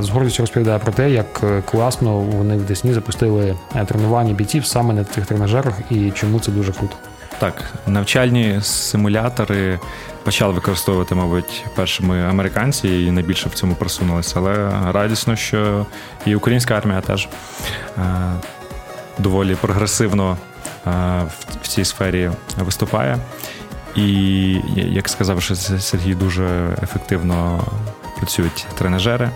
[SPEAKER 2] з гордістю розповідає про те, як класно вони в Десні запустили тренування бійців саме на цих тренажерах і чому це дуже круто.
[SPEAKER 1] Так, навчальні симулятори почали використовувати, мабуть, першими американці і найбільше в цьому просунулися. Але радісно, що і українська армія теж е, доволі прогресивно е, в цій сфері виступає. І як сказав, що Сергій дуже ефективно працюють тренажери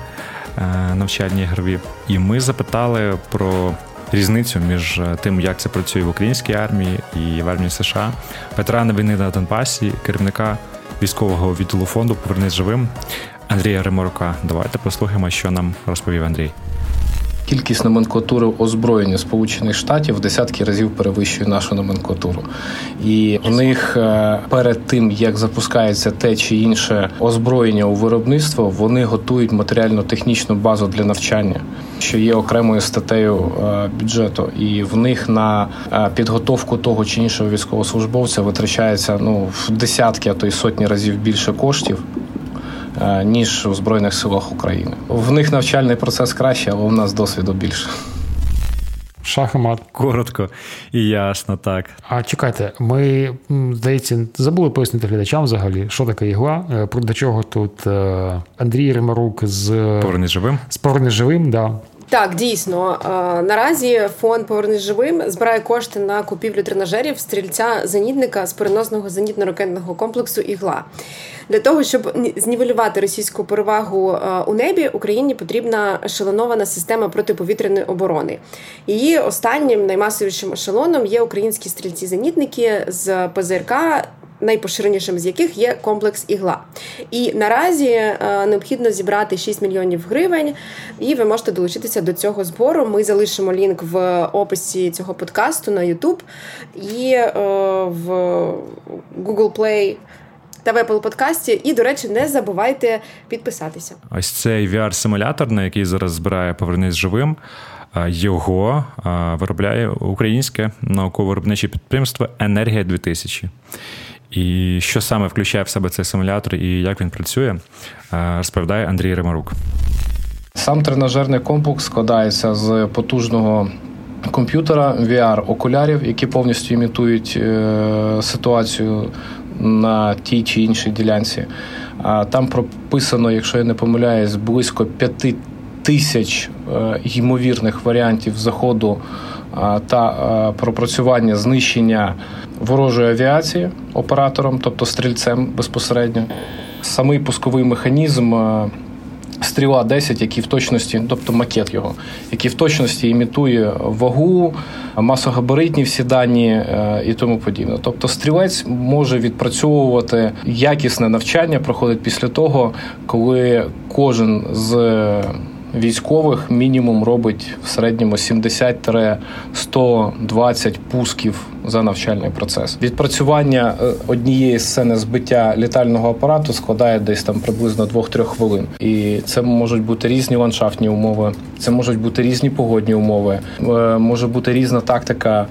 [SPEAKER 1] е, навчальні ігрові. І ми запитали про різницю між тим, як це працює в українській армії і в армії США, ветерана війни на Донбасі, керівника військового відділу фонду Повернись живим Андрія Риморука. Давайте послухаємо, що нам розповів Андрій.
[SPEAKER 7] Кількість номенклатури озброєння Сполучених Штатів в десятки разів перевищує нашу номенклатуру, і в них е, перед тим як запускається те чи інше озброєння у виробництво, вони готують матеріально-технічну базу для навчання, що є окремою статтею е, бюджету, і в них на е, підготовку того чи іншого військовослужбовця витрачається ну в десятки, а то й сотні разів більше коштів. Е, ніж у Збройних силах України. В них навчальний процес краще, але у нас досвіду більше.
[SPEAKER 2] Шахмат.
[SPEAKER 1] Коротко і ясно, так.
[SPEAKER 2] А чекайте, ми, здається, забули пояснити глядачам взагалі, що таке ігла, Про до чого тут е, Андрій Римарук з
[SPEAKER 1] Повернись живим.
[SPEAKER 2] З Повернись живим, да.
[SPEAKER 3] Так, дійсно наразі фонд «Повернись живим збирає кошти на купівлю тренажерів стрільця зенітника з переносного зенітно-ракетного комплексу Ігла. Для того щоб знівелювати російську перевагу у небі, Україні потрібна ешелонована система протиповітряної оборони. Її останнім наймасовішим ешелоном є українські стрільці-зенітники з ПЗРК найпоширенішим з яких є комплекс ігла. І наразі е, необхідно зібрати 6 мільйонів гривень, і ви можете долучитися до цього збору. Ми залишимо лінк в описі цього подкасту на YouTube і е, в Google Play. Та в Apple подкасті, і, до речі, не забувайте підписатися.
[SPEAKER 1] Ось цей VR-симулятор, на який зараз збирає Повернись живим. Е, його виробляє українське науково-виробниче підприємство Енергія 2000 і що саме включає в себе цей симулятор і як він працює, е, розповідає Андрій Римарук.
[SPEAKER 7] Сам тренажерний комплекс складається з потужного комп'ютера, VR-окулярів, які повністю імітують е, ситуацію на тій чи іншій ділянці. Там прописано, якщо я не помиляюсь, близько п'яти тисяч е, ймовірних варіантів заходу та пропрацювання знищення ворожої авіації оператором, тобто стрільцем безпосередньо. Самий пусковий механізм. Стріла 10, який в точності, тобто макет його, який в точності імітує вагу, масогабаритні всі дані е, і тому подібне. Тобто, стрілець може відпрацьовувати якісне навчання, проходить після того, коли кожен з військових мінімум робить в середньому 70-120 пусків за навчальний процес. Відпрацювання е, однієї сцени збиття літального апарату складає десь там приблизно 2-3 хвилин. І це можуть бути різні ландшафтні умови, це можуть бути різні погодні умови, е, може бути різна тактика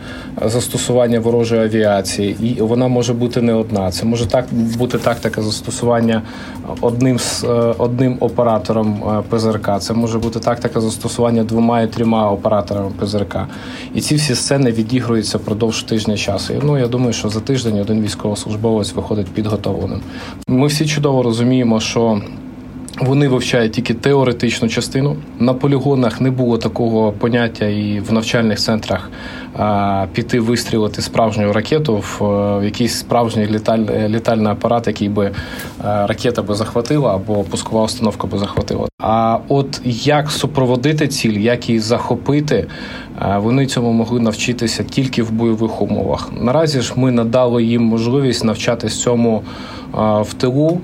[SPEAKER 7] застосування ворожої авіації, і вона може бути не одна. Це може так бути тактика застосування одним з е, одним оператором ПЗРК. Це може бути тактика застосування двома і трьома операторами ПЗРК. І ці всі сцени відігруються продовж тижня тижня часу. Ну я думаю, що за тиждень один військовослужбовець виходить підготовленим. Ми всі чудово розуміємо, що. Вони вивчають тільки теоретичну частину. На полігонах не було такого поняття і в навчальних центрах а, піти вистрілити справжню ракету в, в якийсь справжній літаль, літальний апарат, який би а, ракета би захватила або пускова установка би захватила. А от як супроводити ціль, як її захопити, вони цьому могли навчитися тільки в бойових умовах. Наразі ж ми надали їм можливість навчатись цьому в тилу.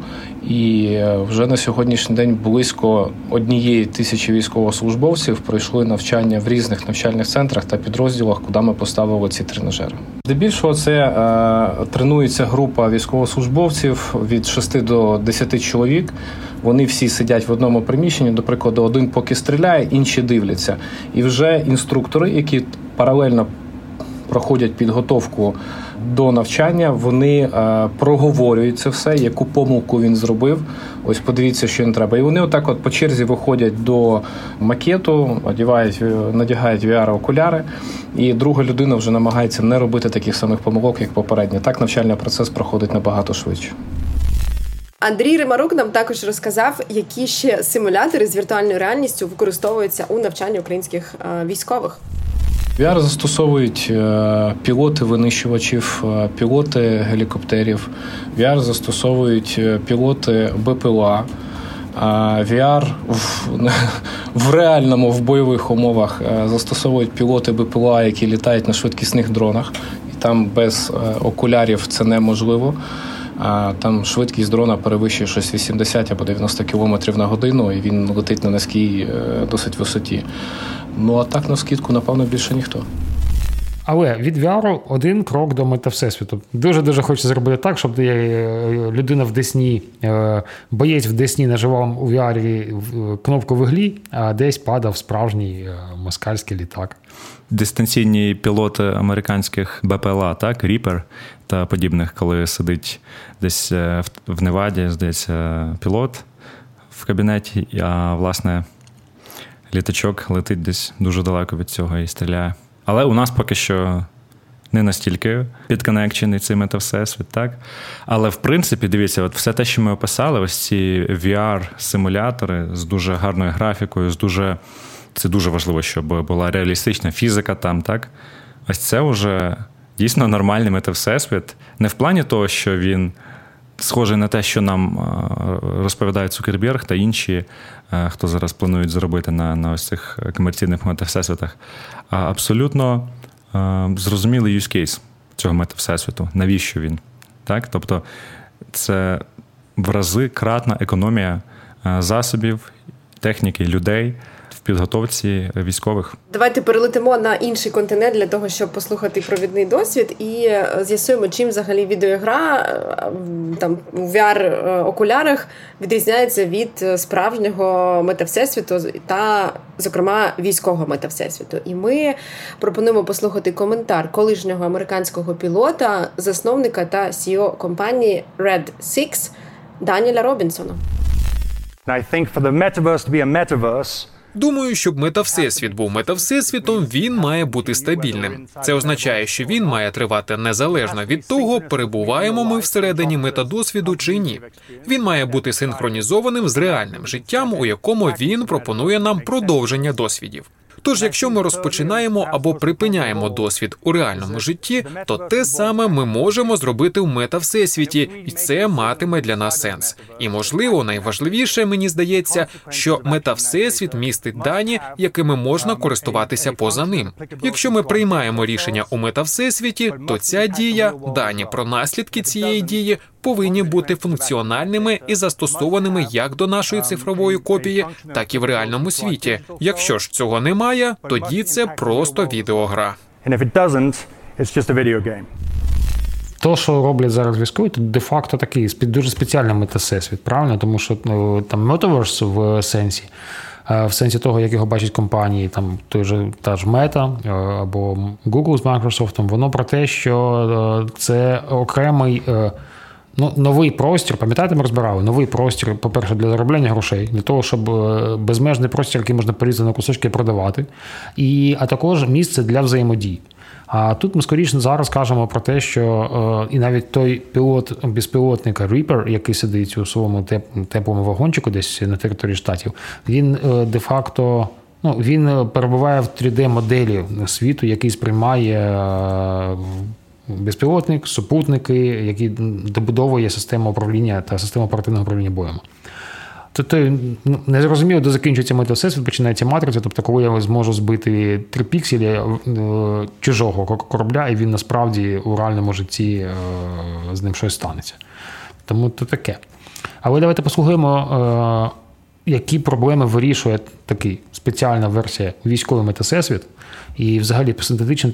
[SPEAKER 7] І е, вже на сьогоднішній день близько однієї тисячі військовослужбовців пройшли навчання в різних навчальних центрах та підрозділах, куди ми поставили ці тренажери. Здебільшого це е, тренується група військовослужбовців від 6 до 10 чоловік. Вони всі сидять в одному приміщенні. До прикладу, один поки стріляє, інші дивляться. І вже інструктори, які паралельно проходять підготовку до навчання, вони е, проговорюють це все, яку помилку він зробив. Ось подивіться, що не треба. І вони отак, от по черзі виходять до макету, одягають, е, надягають VR-окуляри, і друга людина вже намагається не робити таких самих помилок, як попередня. Так навчальний процес проходить набагато швидше.
[SPEAKER 3] Андрій Римарук нам також розказав, які ще симулятори з віртуальною реальністю використовуються у навчанні українських е, військових.
[SPEAKER 7] VR застосовують е, пілоти винищувачів, е, пілоти гелікоптерів. VR застосовують пілоти БПЛА. VR в, в реальному в бойових умовах застосовують пілоти БПЛА, які літають на швидкісних дронах, і там без окулярів це неможливо там швидкість дрона перевищує щось 80 або 90 км на годину, і він летить на низькій е, досить висоті. Ну а так на скидку, напевно, більше ніхто.
[SPEAKER 2] Але від VR один крок до мета всесвіту. Дуже дуже хочу зробити так, щоб е, людина в Десні, е, боєць в Десні наживав у VR кнопку в іглі, а десь падав справжній москальський літак.
[SPEAKER 1] Дистанційні пілоти американських БПЛА, так, Ріпер та подібних, коли сидить десь е, в Неваді, здається, пілот в кабінеті, а власне літачок летить десь дуже далеко від цього і стріляє. Але у нас поки що не настільки підконекчений цей метавсесвіт, так? Але в принципі, дивіться, от все те, що ми описали, ось ці VR-симулятори з дуже гарною графікою, з дуже. Це дуже важливо, щоб була реалістична фізика там, так? Ось це вже дійсно нормальний метавсесвіт. Не в плані того, що він схожий на те, що нам розповідають Цукерберг та інші, хто зараз планують зробити на на ось цих комерційних метавсесвітах, абсолютно зрозумілий use case цього метавсесвіту. Навіщо він? Так? Тобто це в рази кратна економія засобів, техніки, людей підготовці військових.
[SPEAKER 3] Давайте перелетимо на інший континент для того, щоб послухати провідний досвід, і е, з'ясуємо, чим взагалі відеогра е, там у vr окулярах відрізняється від справжнього метавсесвіту та, зокрема, військового метавсесвіту. І ми пропонуємо послухати коментар колишнього американського пілота, засновника та CEO компанії Red Six Даніеля Робінсона.
[SPEAKER 8] I think for the metaverse to be a metaverse,
[SPEAKER 6] Думаю, щоб метавсесвіт був метавсесвітом, він має бути стабільним. Це означає, що він має тривати незалежно від того, перебуваємо ми всередині метадосвіду чи ні. Він має бути синхронізованим з реальним життям, у якому він пропонує нам продовження досвідів. Тож, якщо ми розпочинаємо або припиняємо досвід у реальному житті, то те саме ми можемо зробити в метавсесвіті, і це матиме для нас сенс. І можливо, найважливіше мені здається, що метавсесвіт містить дані, якими можна користуватися поза ним. Якщо ми приймаємо рішення у метавсесвіті, то ця дія, дані про наслідки цієї дії повинні бути функціональними і застосованими як до нашої цифрової копії, так і в реальному світі. Якщо ж цього немає, тоді це просто відеогра.
[SPEAKER 2] То, що роблять зараз військові, то де-факто такий дуже спеціальний метасесвіт, правильно? Тому що ну, там Metaverse в сенсі, в сенсі того, як його бачать компанії, там той же та ж Meta або Google з Microsoft, воно про те, що це окремий. Ну, новий простір, пам'ятаєте, ми розбирали новий простір, по-перше, для заробляння грошей, для того, щоб е, безмежний простір, який можна порізати на кусочки продавати, і, а також місце для взаємодії. А тут ми скоріше зараз кажемо про те, що е, і навіть той пілот безпілотника Reaper, який сидить у своєму теплому вагончику, десь на території штатів, він е, де-факто. Ну, він перебуває в 3D-моделі світу, який сприймає безпілотник, супутники, які добудовує систему управління та систему оперативного управління боєм. Тобто ну, не зрозуміло, де закінчується метасесвіт, починається матриця. Тобто, коли я зможу збити три пікселі е, чужого корабля, і він насправді у реальному житті е, з ним щось станеться. Тому це таке. Але давайте послухаємо, е, які проблеми вирішує такий спеціальна версія військовий метасесвіт і взагалі синтетичне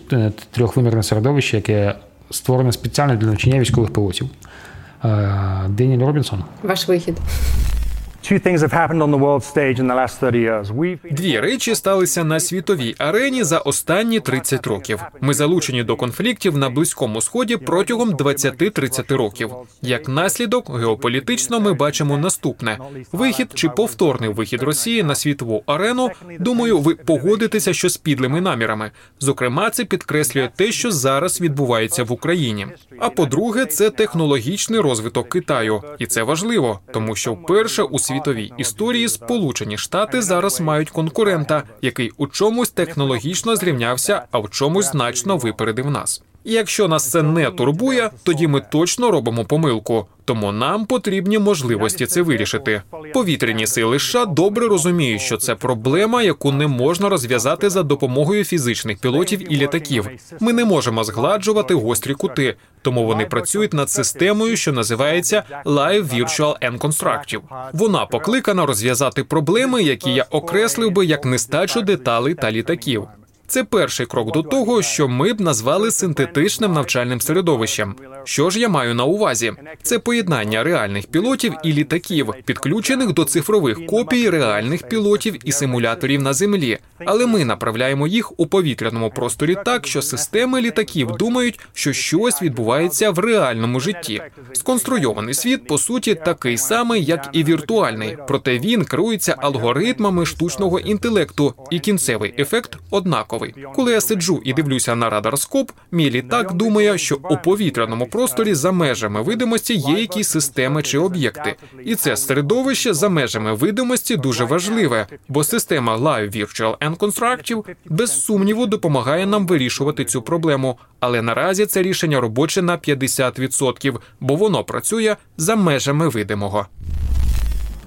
[SPEAKER 2] трьохвимірне середовище, яке створене спеціально для навчання військових пілотів. Дені Деніель Робінсон.
[SPEAKER 3] Ваш вихід.
[SPEAKER 6] Дві речі сталися на світовій арені за останні 30 років. Ми залучені до конфліктів на близькому сході протягом 20-30 років. Як наслідок, геополітично ми бачимо наступне: вихід чи повторний вихід Росії на світову арену. Думаю, ви погодитеся, що з підлими намірами. Зокрема, це підкреслює те, що зараз відбувається в Україні. А по-друге, це технологічний розвиток Китаю, і це важливо, тому що вперше у світовій історії Сполучені Штати зараз мають конкурента, який у чомусь технологічно зрівнявся, а в чомусь значно випередив нас. І якщо нас це не турбує, тоді ми точно робимо помилку. Тому нам потрібні можливості це вирішити. Повітряні сили США добре розуміють, що це проблема, яку не можна розв'язати за допомогою фізичних пілотів і літаків. Ми не можемо згладжувати гострі кути, тому вони працюють над системою, що називається Live Virtual and Constructive. Вона покликана розв'язати проблеми, які я окреслив би як нестачу деталей та літаків. Це перший крок до того, що ми б назвали синтетичним навчальним середовищем. Що ж я маю на увазі? Це поєднання реальних пілотів і літаків, підключених до цифрових копій реальних пілотів і симуляторів на землі. але ми направляємо їх у повітряному просторі так, що системи літаків думають, що щось відбувається в реальному житті. Сконструйований світ по суті такий самий, як і віртуальний, проте він керується алгоритмами штучного інтелекту, і кінцевий ефект однаковий. Коли я сиджу і дивлюся на радарскоп, мій літак думає, що у повітряному просторі за межами видимості є якісь системи чи об'єкти, і це середовище за межами видимості дуже важливе, бо система Live Virtual and Constructive без сумніву допомагає нам вирішувати цю проблему. Але наразі це рішення робоче на 50%, бо воно працює за межами видимого.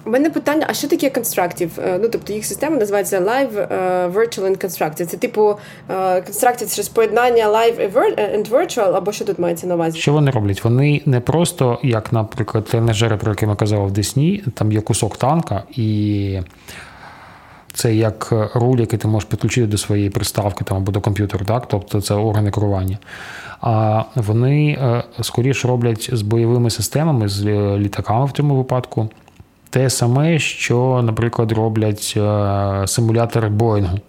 [SPEAKER 3] У мене питання: а що таке Constructive? Е, Ну тобто їх система називається Live е, Virtual and Constructive. Це типу е, Constructive через поєднання Live and Virtual, або що тут мається на увазі?
[SPEAKER 2] Що вони роблять? Вони не просто, як, наприклад, тренажери, про які ми казали в Десні, там є кусок танка, і це як руль, який ти можеш підключити до своєї приставки там, або до комп'ютера, так? тобто це органи керування. А вони скоріше роблять з бойовими системами, з літаками в цьому випадку те саме, що, наприклад, роблять е, симулятори Боїнгу.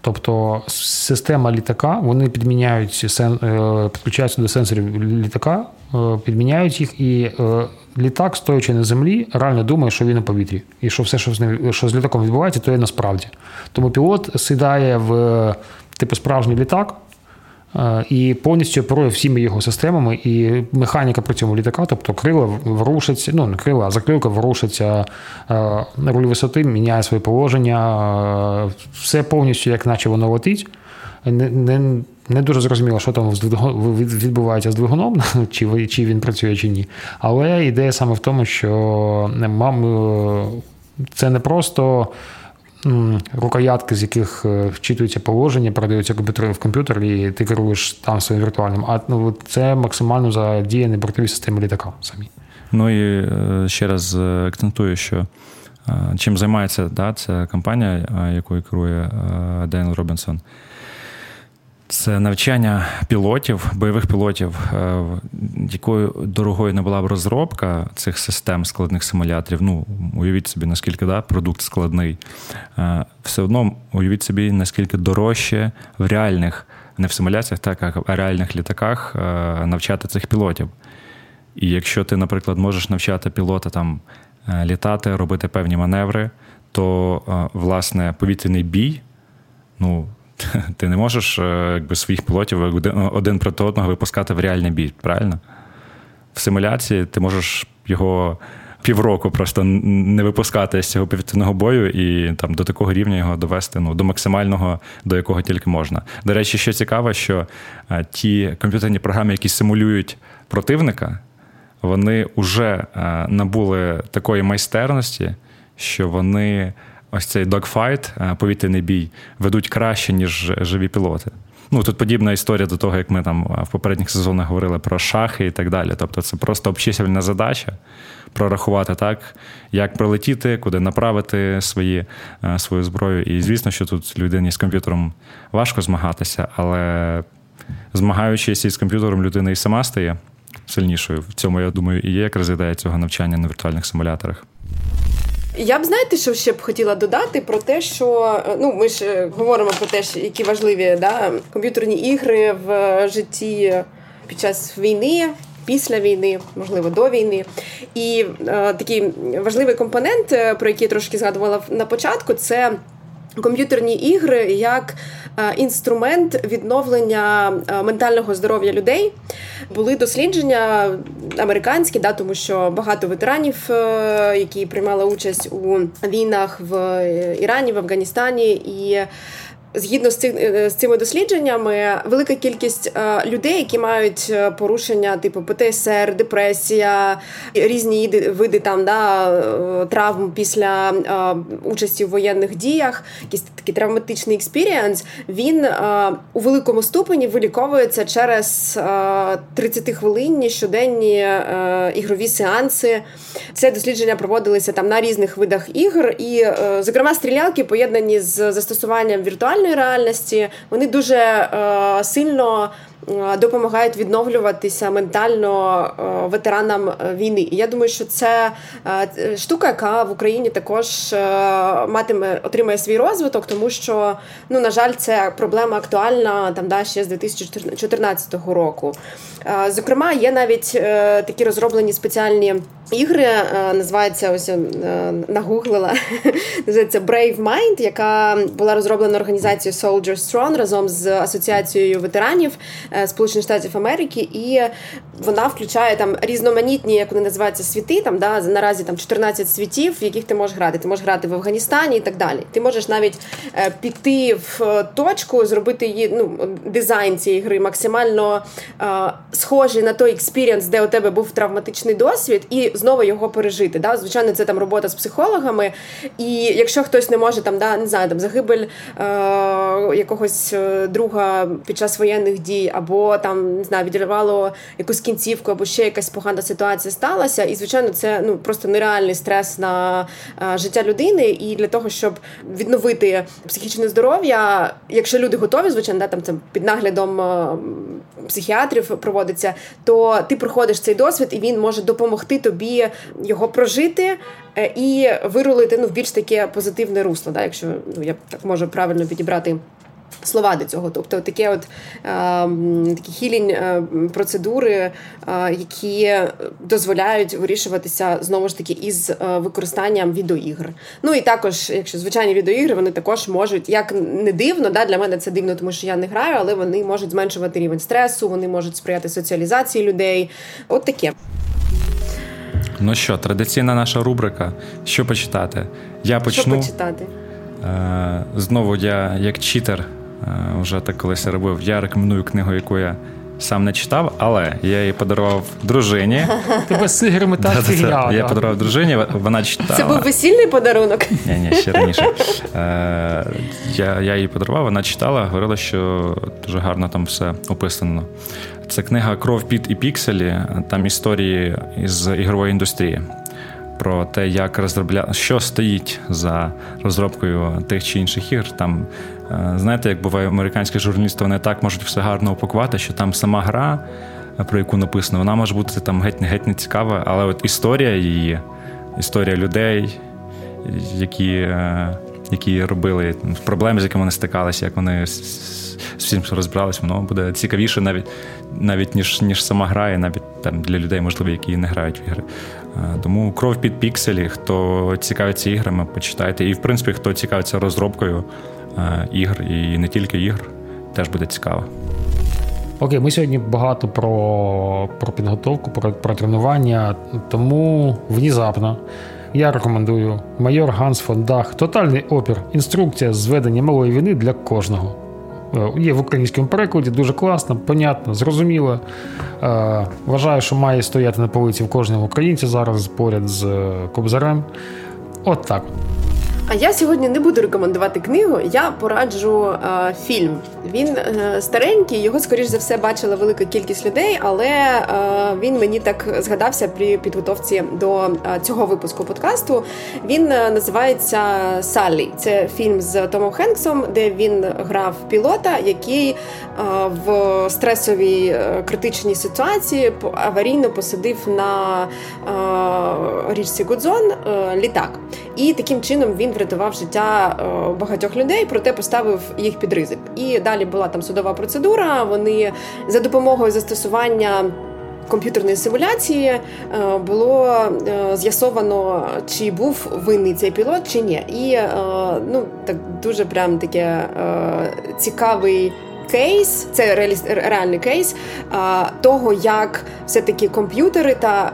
[SPEAKER 2] Тобто система літака, вони підміняють е, підключаються до сенсорів літака, е, підміняють їх, і літак, стоячи на землі, реально думає, що він у повітрі. І що все, що з ним, що з літаком відбувається, то є насправді. Тому пілот сідає в типу справжній літак. Е, і повністю оперує всіми його системами, і механіка при цьому літака, тобто крила ворушиться, ну не крила, а закрилка ворушиться, е, руль висоти міняє своє положення, е, все повністю, як наче воно летить. Не, не, не дуже зрозуміло, що там відбувається з двигуном, чи чи він працює, чи ні. Але ідея саме в тому, що це не просто рукоятки, з яких вчитуються вчитується положення, передаються комп'ютер в комп'ютер, і ти керуєш там своїм віртуальним. А ну, це максимально задіяні бортові системи літака самі.
[SPEAKER 1] Ну і е, ще раз е, акцентую, що чим займається да, ця компанія, якою керує Дейл Робінсон. Це навчання пілотів, бойових пілотів, е, якою дорогою не була б розробка цих систем складних симуляторів. Ну, уявіть собі, наскільки да, продукт складний. Е, все одно уявіть собі, наскільки дорожче в реальних, не в симуляціях, так а в реальних літаках е, навчати цих пілотів. І якщо ти, наприклад, можеш навчати пілота там літати, робити певні маневри, то власне повітряний бій, ну. Ти не можеш е, якби, своїх пілотів один проти одного випускати в реальний бій, правильно? В симуляції ти можеш його півроку просто не випускати з цього повітряного бою і там до такого рівня його довести ну, до максимального, до якого тільки можна. До речі, що цікаво, що е, ті комп'ютерні програми, які симулюють противника, вони вже е, набули такої майстерності, що вони ось цей догфайт, повітряний бій, ведуть краще, ніж живі пілоти. Ну, тут подібна історія до того, як ми там в попередніх сезонах говорили про шахи і так далі. Тобто, це просто обчислювальна задача прорахувати так, як пролетіти, куди направити свої, свою зброю. І звісно, що тут людині з комп'ютером важко змагатися, але змагаючись із комп'ютером, людина і сама стає сильнішою. В цьому, я думаю, і є якраз ідея цього навчання на віртуальних симуляторах.
[SPEAKER 3] Я б знаєте, що ще б хотіла додати про те, що ну ми ж е, говоримо про те, які важливі да, комп'ютерні ігри в е, житті під час війни. Після війни, можливо, до війни, і е, такий важливий компонент, е, про який я трошки згадувала на початку, це комп'ютерні ігри як е, інструмент відновлення е, ментального здоров'я людей. Були дослідження американські, да, тому що багато ветеранів, е, які приймали участь у війнах в Ірані, в Афганістані і Згідно з цим е, з цими дослідженнями, велика кількість е, людей, які мають е, порушення типу ПТСР, депресія, різні види там да, травм після участі в воєнних діях, якийсь такий травматичний experience, він у великому ступені виліковується через 30-хвилинні щоденні ігрові сеанси. Це дослідження проводилися там на різних видах ігор, і, зокрема, стрілялки поєднані з застосуванням віртуальної реальності, вони дуже е, сильно допомагають відновлюватися ментально ветеранам війни. І я думаю, що це штука, яка в Україні також матиме отримає свій розвиток, тому що ну на жаль, це проблема актуальна там да ще з 2014 року. Зокрема, є навіть такі розроблені спеціальні. Ігри е, називається ось е, нагуглила називається Brave Mind, яка була розроблена організацією Soldier Strong разом з асоціацією ветеранів е, Сполучених Штатів Америки, і вона включає там різноманітні, як вони називаються, світи. Там да наразі там 14 світів, в яких ти можеш грати. Ти можеш грати в Афганістані і так далі. Ти можеш навіть піти в точку, зробити її ну дизайн цієї гри максимально схожий на той experience, де у тебе був травматичний досвід, і знову його пережити. Да? Звичайно, це там робота з психологами. І якщо хтось не може там, да, не знаю, там загибель е- якогось е, друга під час воєнних дій, або там не знаю, відривало якусь кінцівку, або ще якась погана ситуація сталася. І звичайно, це ну просто нереальний стрес на е- життя людини. І для того, щоб відновити психічне здоров'я, якщо люди готові, звичайно, да, там це під наглядом е- психіатрів проводиться, то ти проходиш цей досвід, і він може допомогти тобі його прожити е, і вирулити ну, в більш таке позитивне русло, да, якщо ну, я так можу правильно підібрати. Слова до цього, тобто таке от е, такі хілінь е, процедури, е, які дозволяють вирішуватися знову ж таки із використанням відеоігр. Ну і також, якщо звичайні відеоігри, вони також можуть, як не дивно, да, для мене це дивно, тому що я не граю, але вони можуть зменшувати рівень стресу, вони можуть сприяти соціалізації людей. От таке.
[SPEAKER 1] Ну що, традиційна наша рубрика. Що почитати? Я почну.
[SPEAKER 3] Що почитати?
[SPEAKER 1] Знову я, як читер, вже так колись робив, я рекомендую книгу, яку я сам не читав, але я її подарував дружині.
[SPEAKER 2] Тебе з іграми так фігня.
[SPEAKER 1] Я подарував дружині, вона читала.
[SPEAKER 3] Це був весільний подарунок?
[SPEAKER 1] Ні, ні, ще раніше. Е, Я я її подарував, вона читала, говорила, що дуже гарно там все описано. Це книга Кров, піт і пікселі. Там історії із ігрової індустрії. Про те, як розробля... що стоїть за розробкою тих чи інших ігр. Там, е, знаєте, як буває американські журналісти, вони так можуть все гарно упакувати, що там сама гра, про яку написано, вона може бути там геть геть не цікава, але от історія її, історія людей, які е, які робили проблеми, з якими вони стикалися, як вони з всім розбиралися, воно буде цікавіше навіть навіть ніж ніж сама гра, і навіть там для людей, можливо, які не грають в ігри. Тому кров під пікселі, хто цікавиться іграми, почитайте. І в принципі, хто цікавиться розробкою ігр і не тільки ігр, теж буде цікаво.
[SPEAKER 2] Окей, ми сьогодні багато про про підготовку, про про тренування, тому внезапно я рекомендую майор Ганс фон Дах Тотальний опір. Інструкція зведення малої війни для кожного. Е, є в українському перекладі, дуже класно, понятно, зрозуміло. Е, вважаю, що має стояти на полиці в кожному українці зараз поряд з е, Кобзарем. От так.
[SPEAKER 3] А я сьогодні не буду рекомендувати книгу. Я пораджу е, фільм. Він е, старенький, його скоріш за все бачила велика кількість людей, але е, він мені так згадався при підготовці до е, цього випуску подкасту. Він е, називається Саллі. Це фільм з Томом Хенксом, де він грав пілота, який е, в стресовій критичній ситуації аварійно посадив на річці Гудзон літак. І таким чином він врятував життя е, багатьох людей, проте поставив їх під ризик. І далі була там судова процедура. Вони за допомогою застосування. Комп'ютерної симуляції е, було е, з'ясовано, чи був винний цей пілот, чи ні. І ну так дуже прям таке цікавий кейс, це реальний кейс того, як все-таки комп'ютери та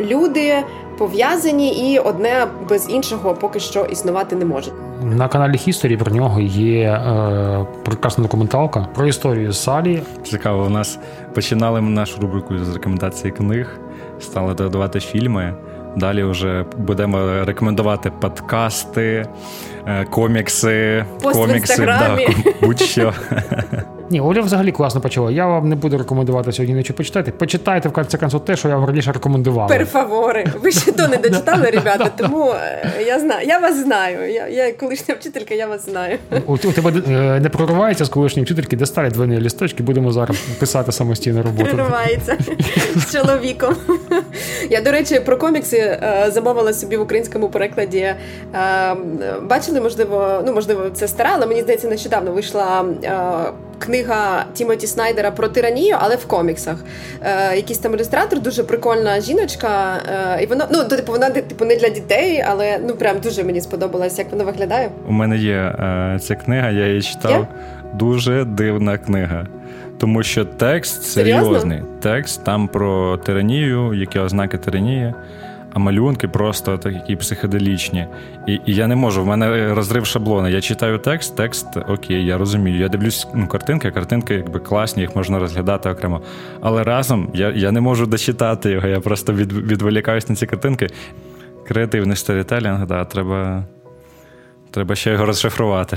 [SPEAKER 3] люди пов'язані, і одне без іншого поки що існувати не може.
[SPEAKER 2] На каналі History про нього є е, прекрасна документалка про історію Салі.
[SPEAKER 1] Цікаво, у нас починали ми нашу рубрику з рекомендації книг, стали додавати фільми. Далі вже будемо рекомендувати подкасти, комікси,
[SPEAKER 3] Пост в
[SPEAKER 1] да, будь-що.
[SPEAKER 2] Ні, Оля взагалі класно почала. Я вам не буду рекомендувати сьогодні нічого почитати. Почитайте в кінці концов те, що я вам раніше рекомендував.
[SPEAKER 3] Перфавори. Ви ще то не дочитали, ребята, тому е, я знаю. Я вас знаю. Я, я колишня вчителька, я вас знаю.
[SPEAKER 2] У, у тебе е, не проривається з колишньої вчительки, де ставлять двойні лісточки, будемо зараз писати самостійну роботу.
[SPEAKER 3] Проривається з чоловіком. Я, до речі, про комікси е, замовила собі в українському перекладі. Е, бачили, можливо, ну можливо, це стара, але мені здається, нещодавно вийшла. Е, Книга Тімоті Снайдера про тиранію, але в коміксах. Е, якийсь там ілюстратор, дуже прикольна жіночка. Е, і воно, ну, типу, вона типу, не для дітей, але ну прям дуже мені сподобалось, як воно виглядає.
[SPEAKER 1] У мене є е, ця книга, я її читав.
[SPEAKER 3] Є?
[SPEAKER 1] Дуже дивна книга. Тому що текст
[SPEAKER 3] Серйозно?
[SPEAKER 1] серйозний. Текст там про тиранію, які ознаки тиранії, а малюнки просто такі психоделічні. І, і я не можу, в мене розрив шаблони. Я читаю текст, текст окей, я розумію. Я дивлюсь ну, картинки, картинки якби класні, їх можна розглядати окремо. Але разом я, я не можу дочитати його, я просто від, відволікаюсь на ці картинки. Креативний сторітелінг, да, треба, треба ще його розшифрувати.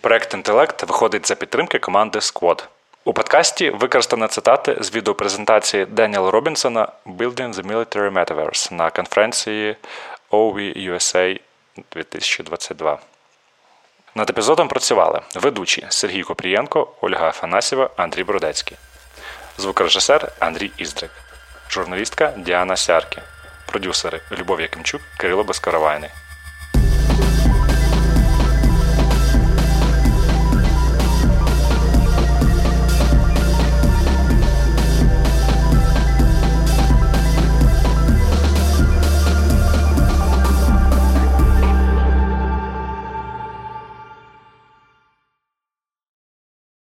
[SPEAKER 1] Проєкт інтелект виходить за підтримки команди Squad. У подкасті використано цитати з відеопрезентації Деніела Робінсона Building the Military Metaverse на конференції AWE USA 2022. Над епізодом працювали ведучі Сергій Копрієнко, Ольга Афанасєва, Андрій Бродецький, звукорежисер Андрій Іздрик, журналістка Діана Сярки, продюсери Любов Якимчук, Кирило Безкоровайний.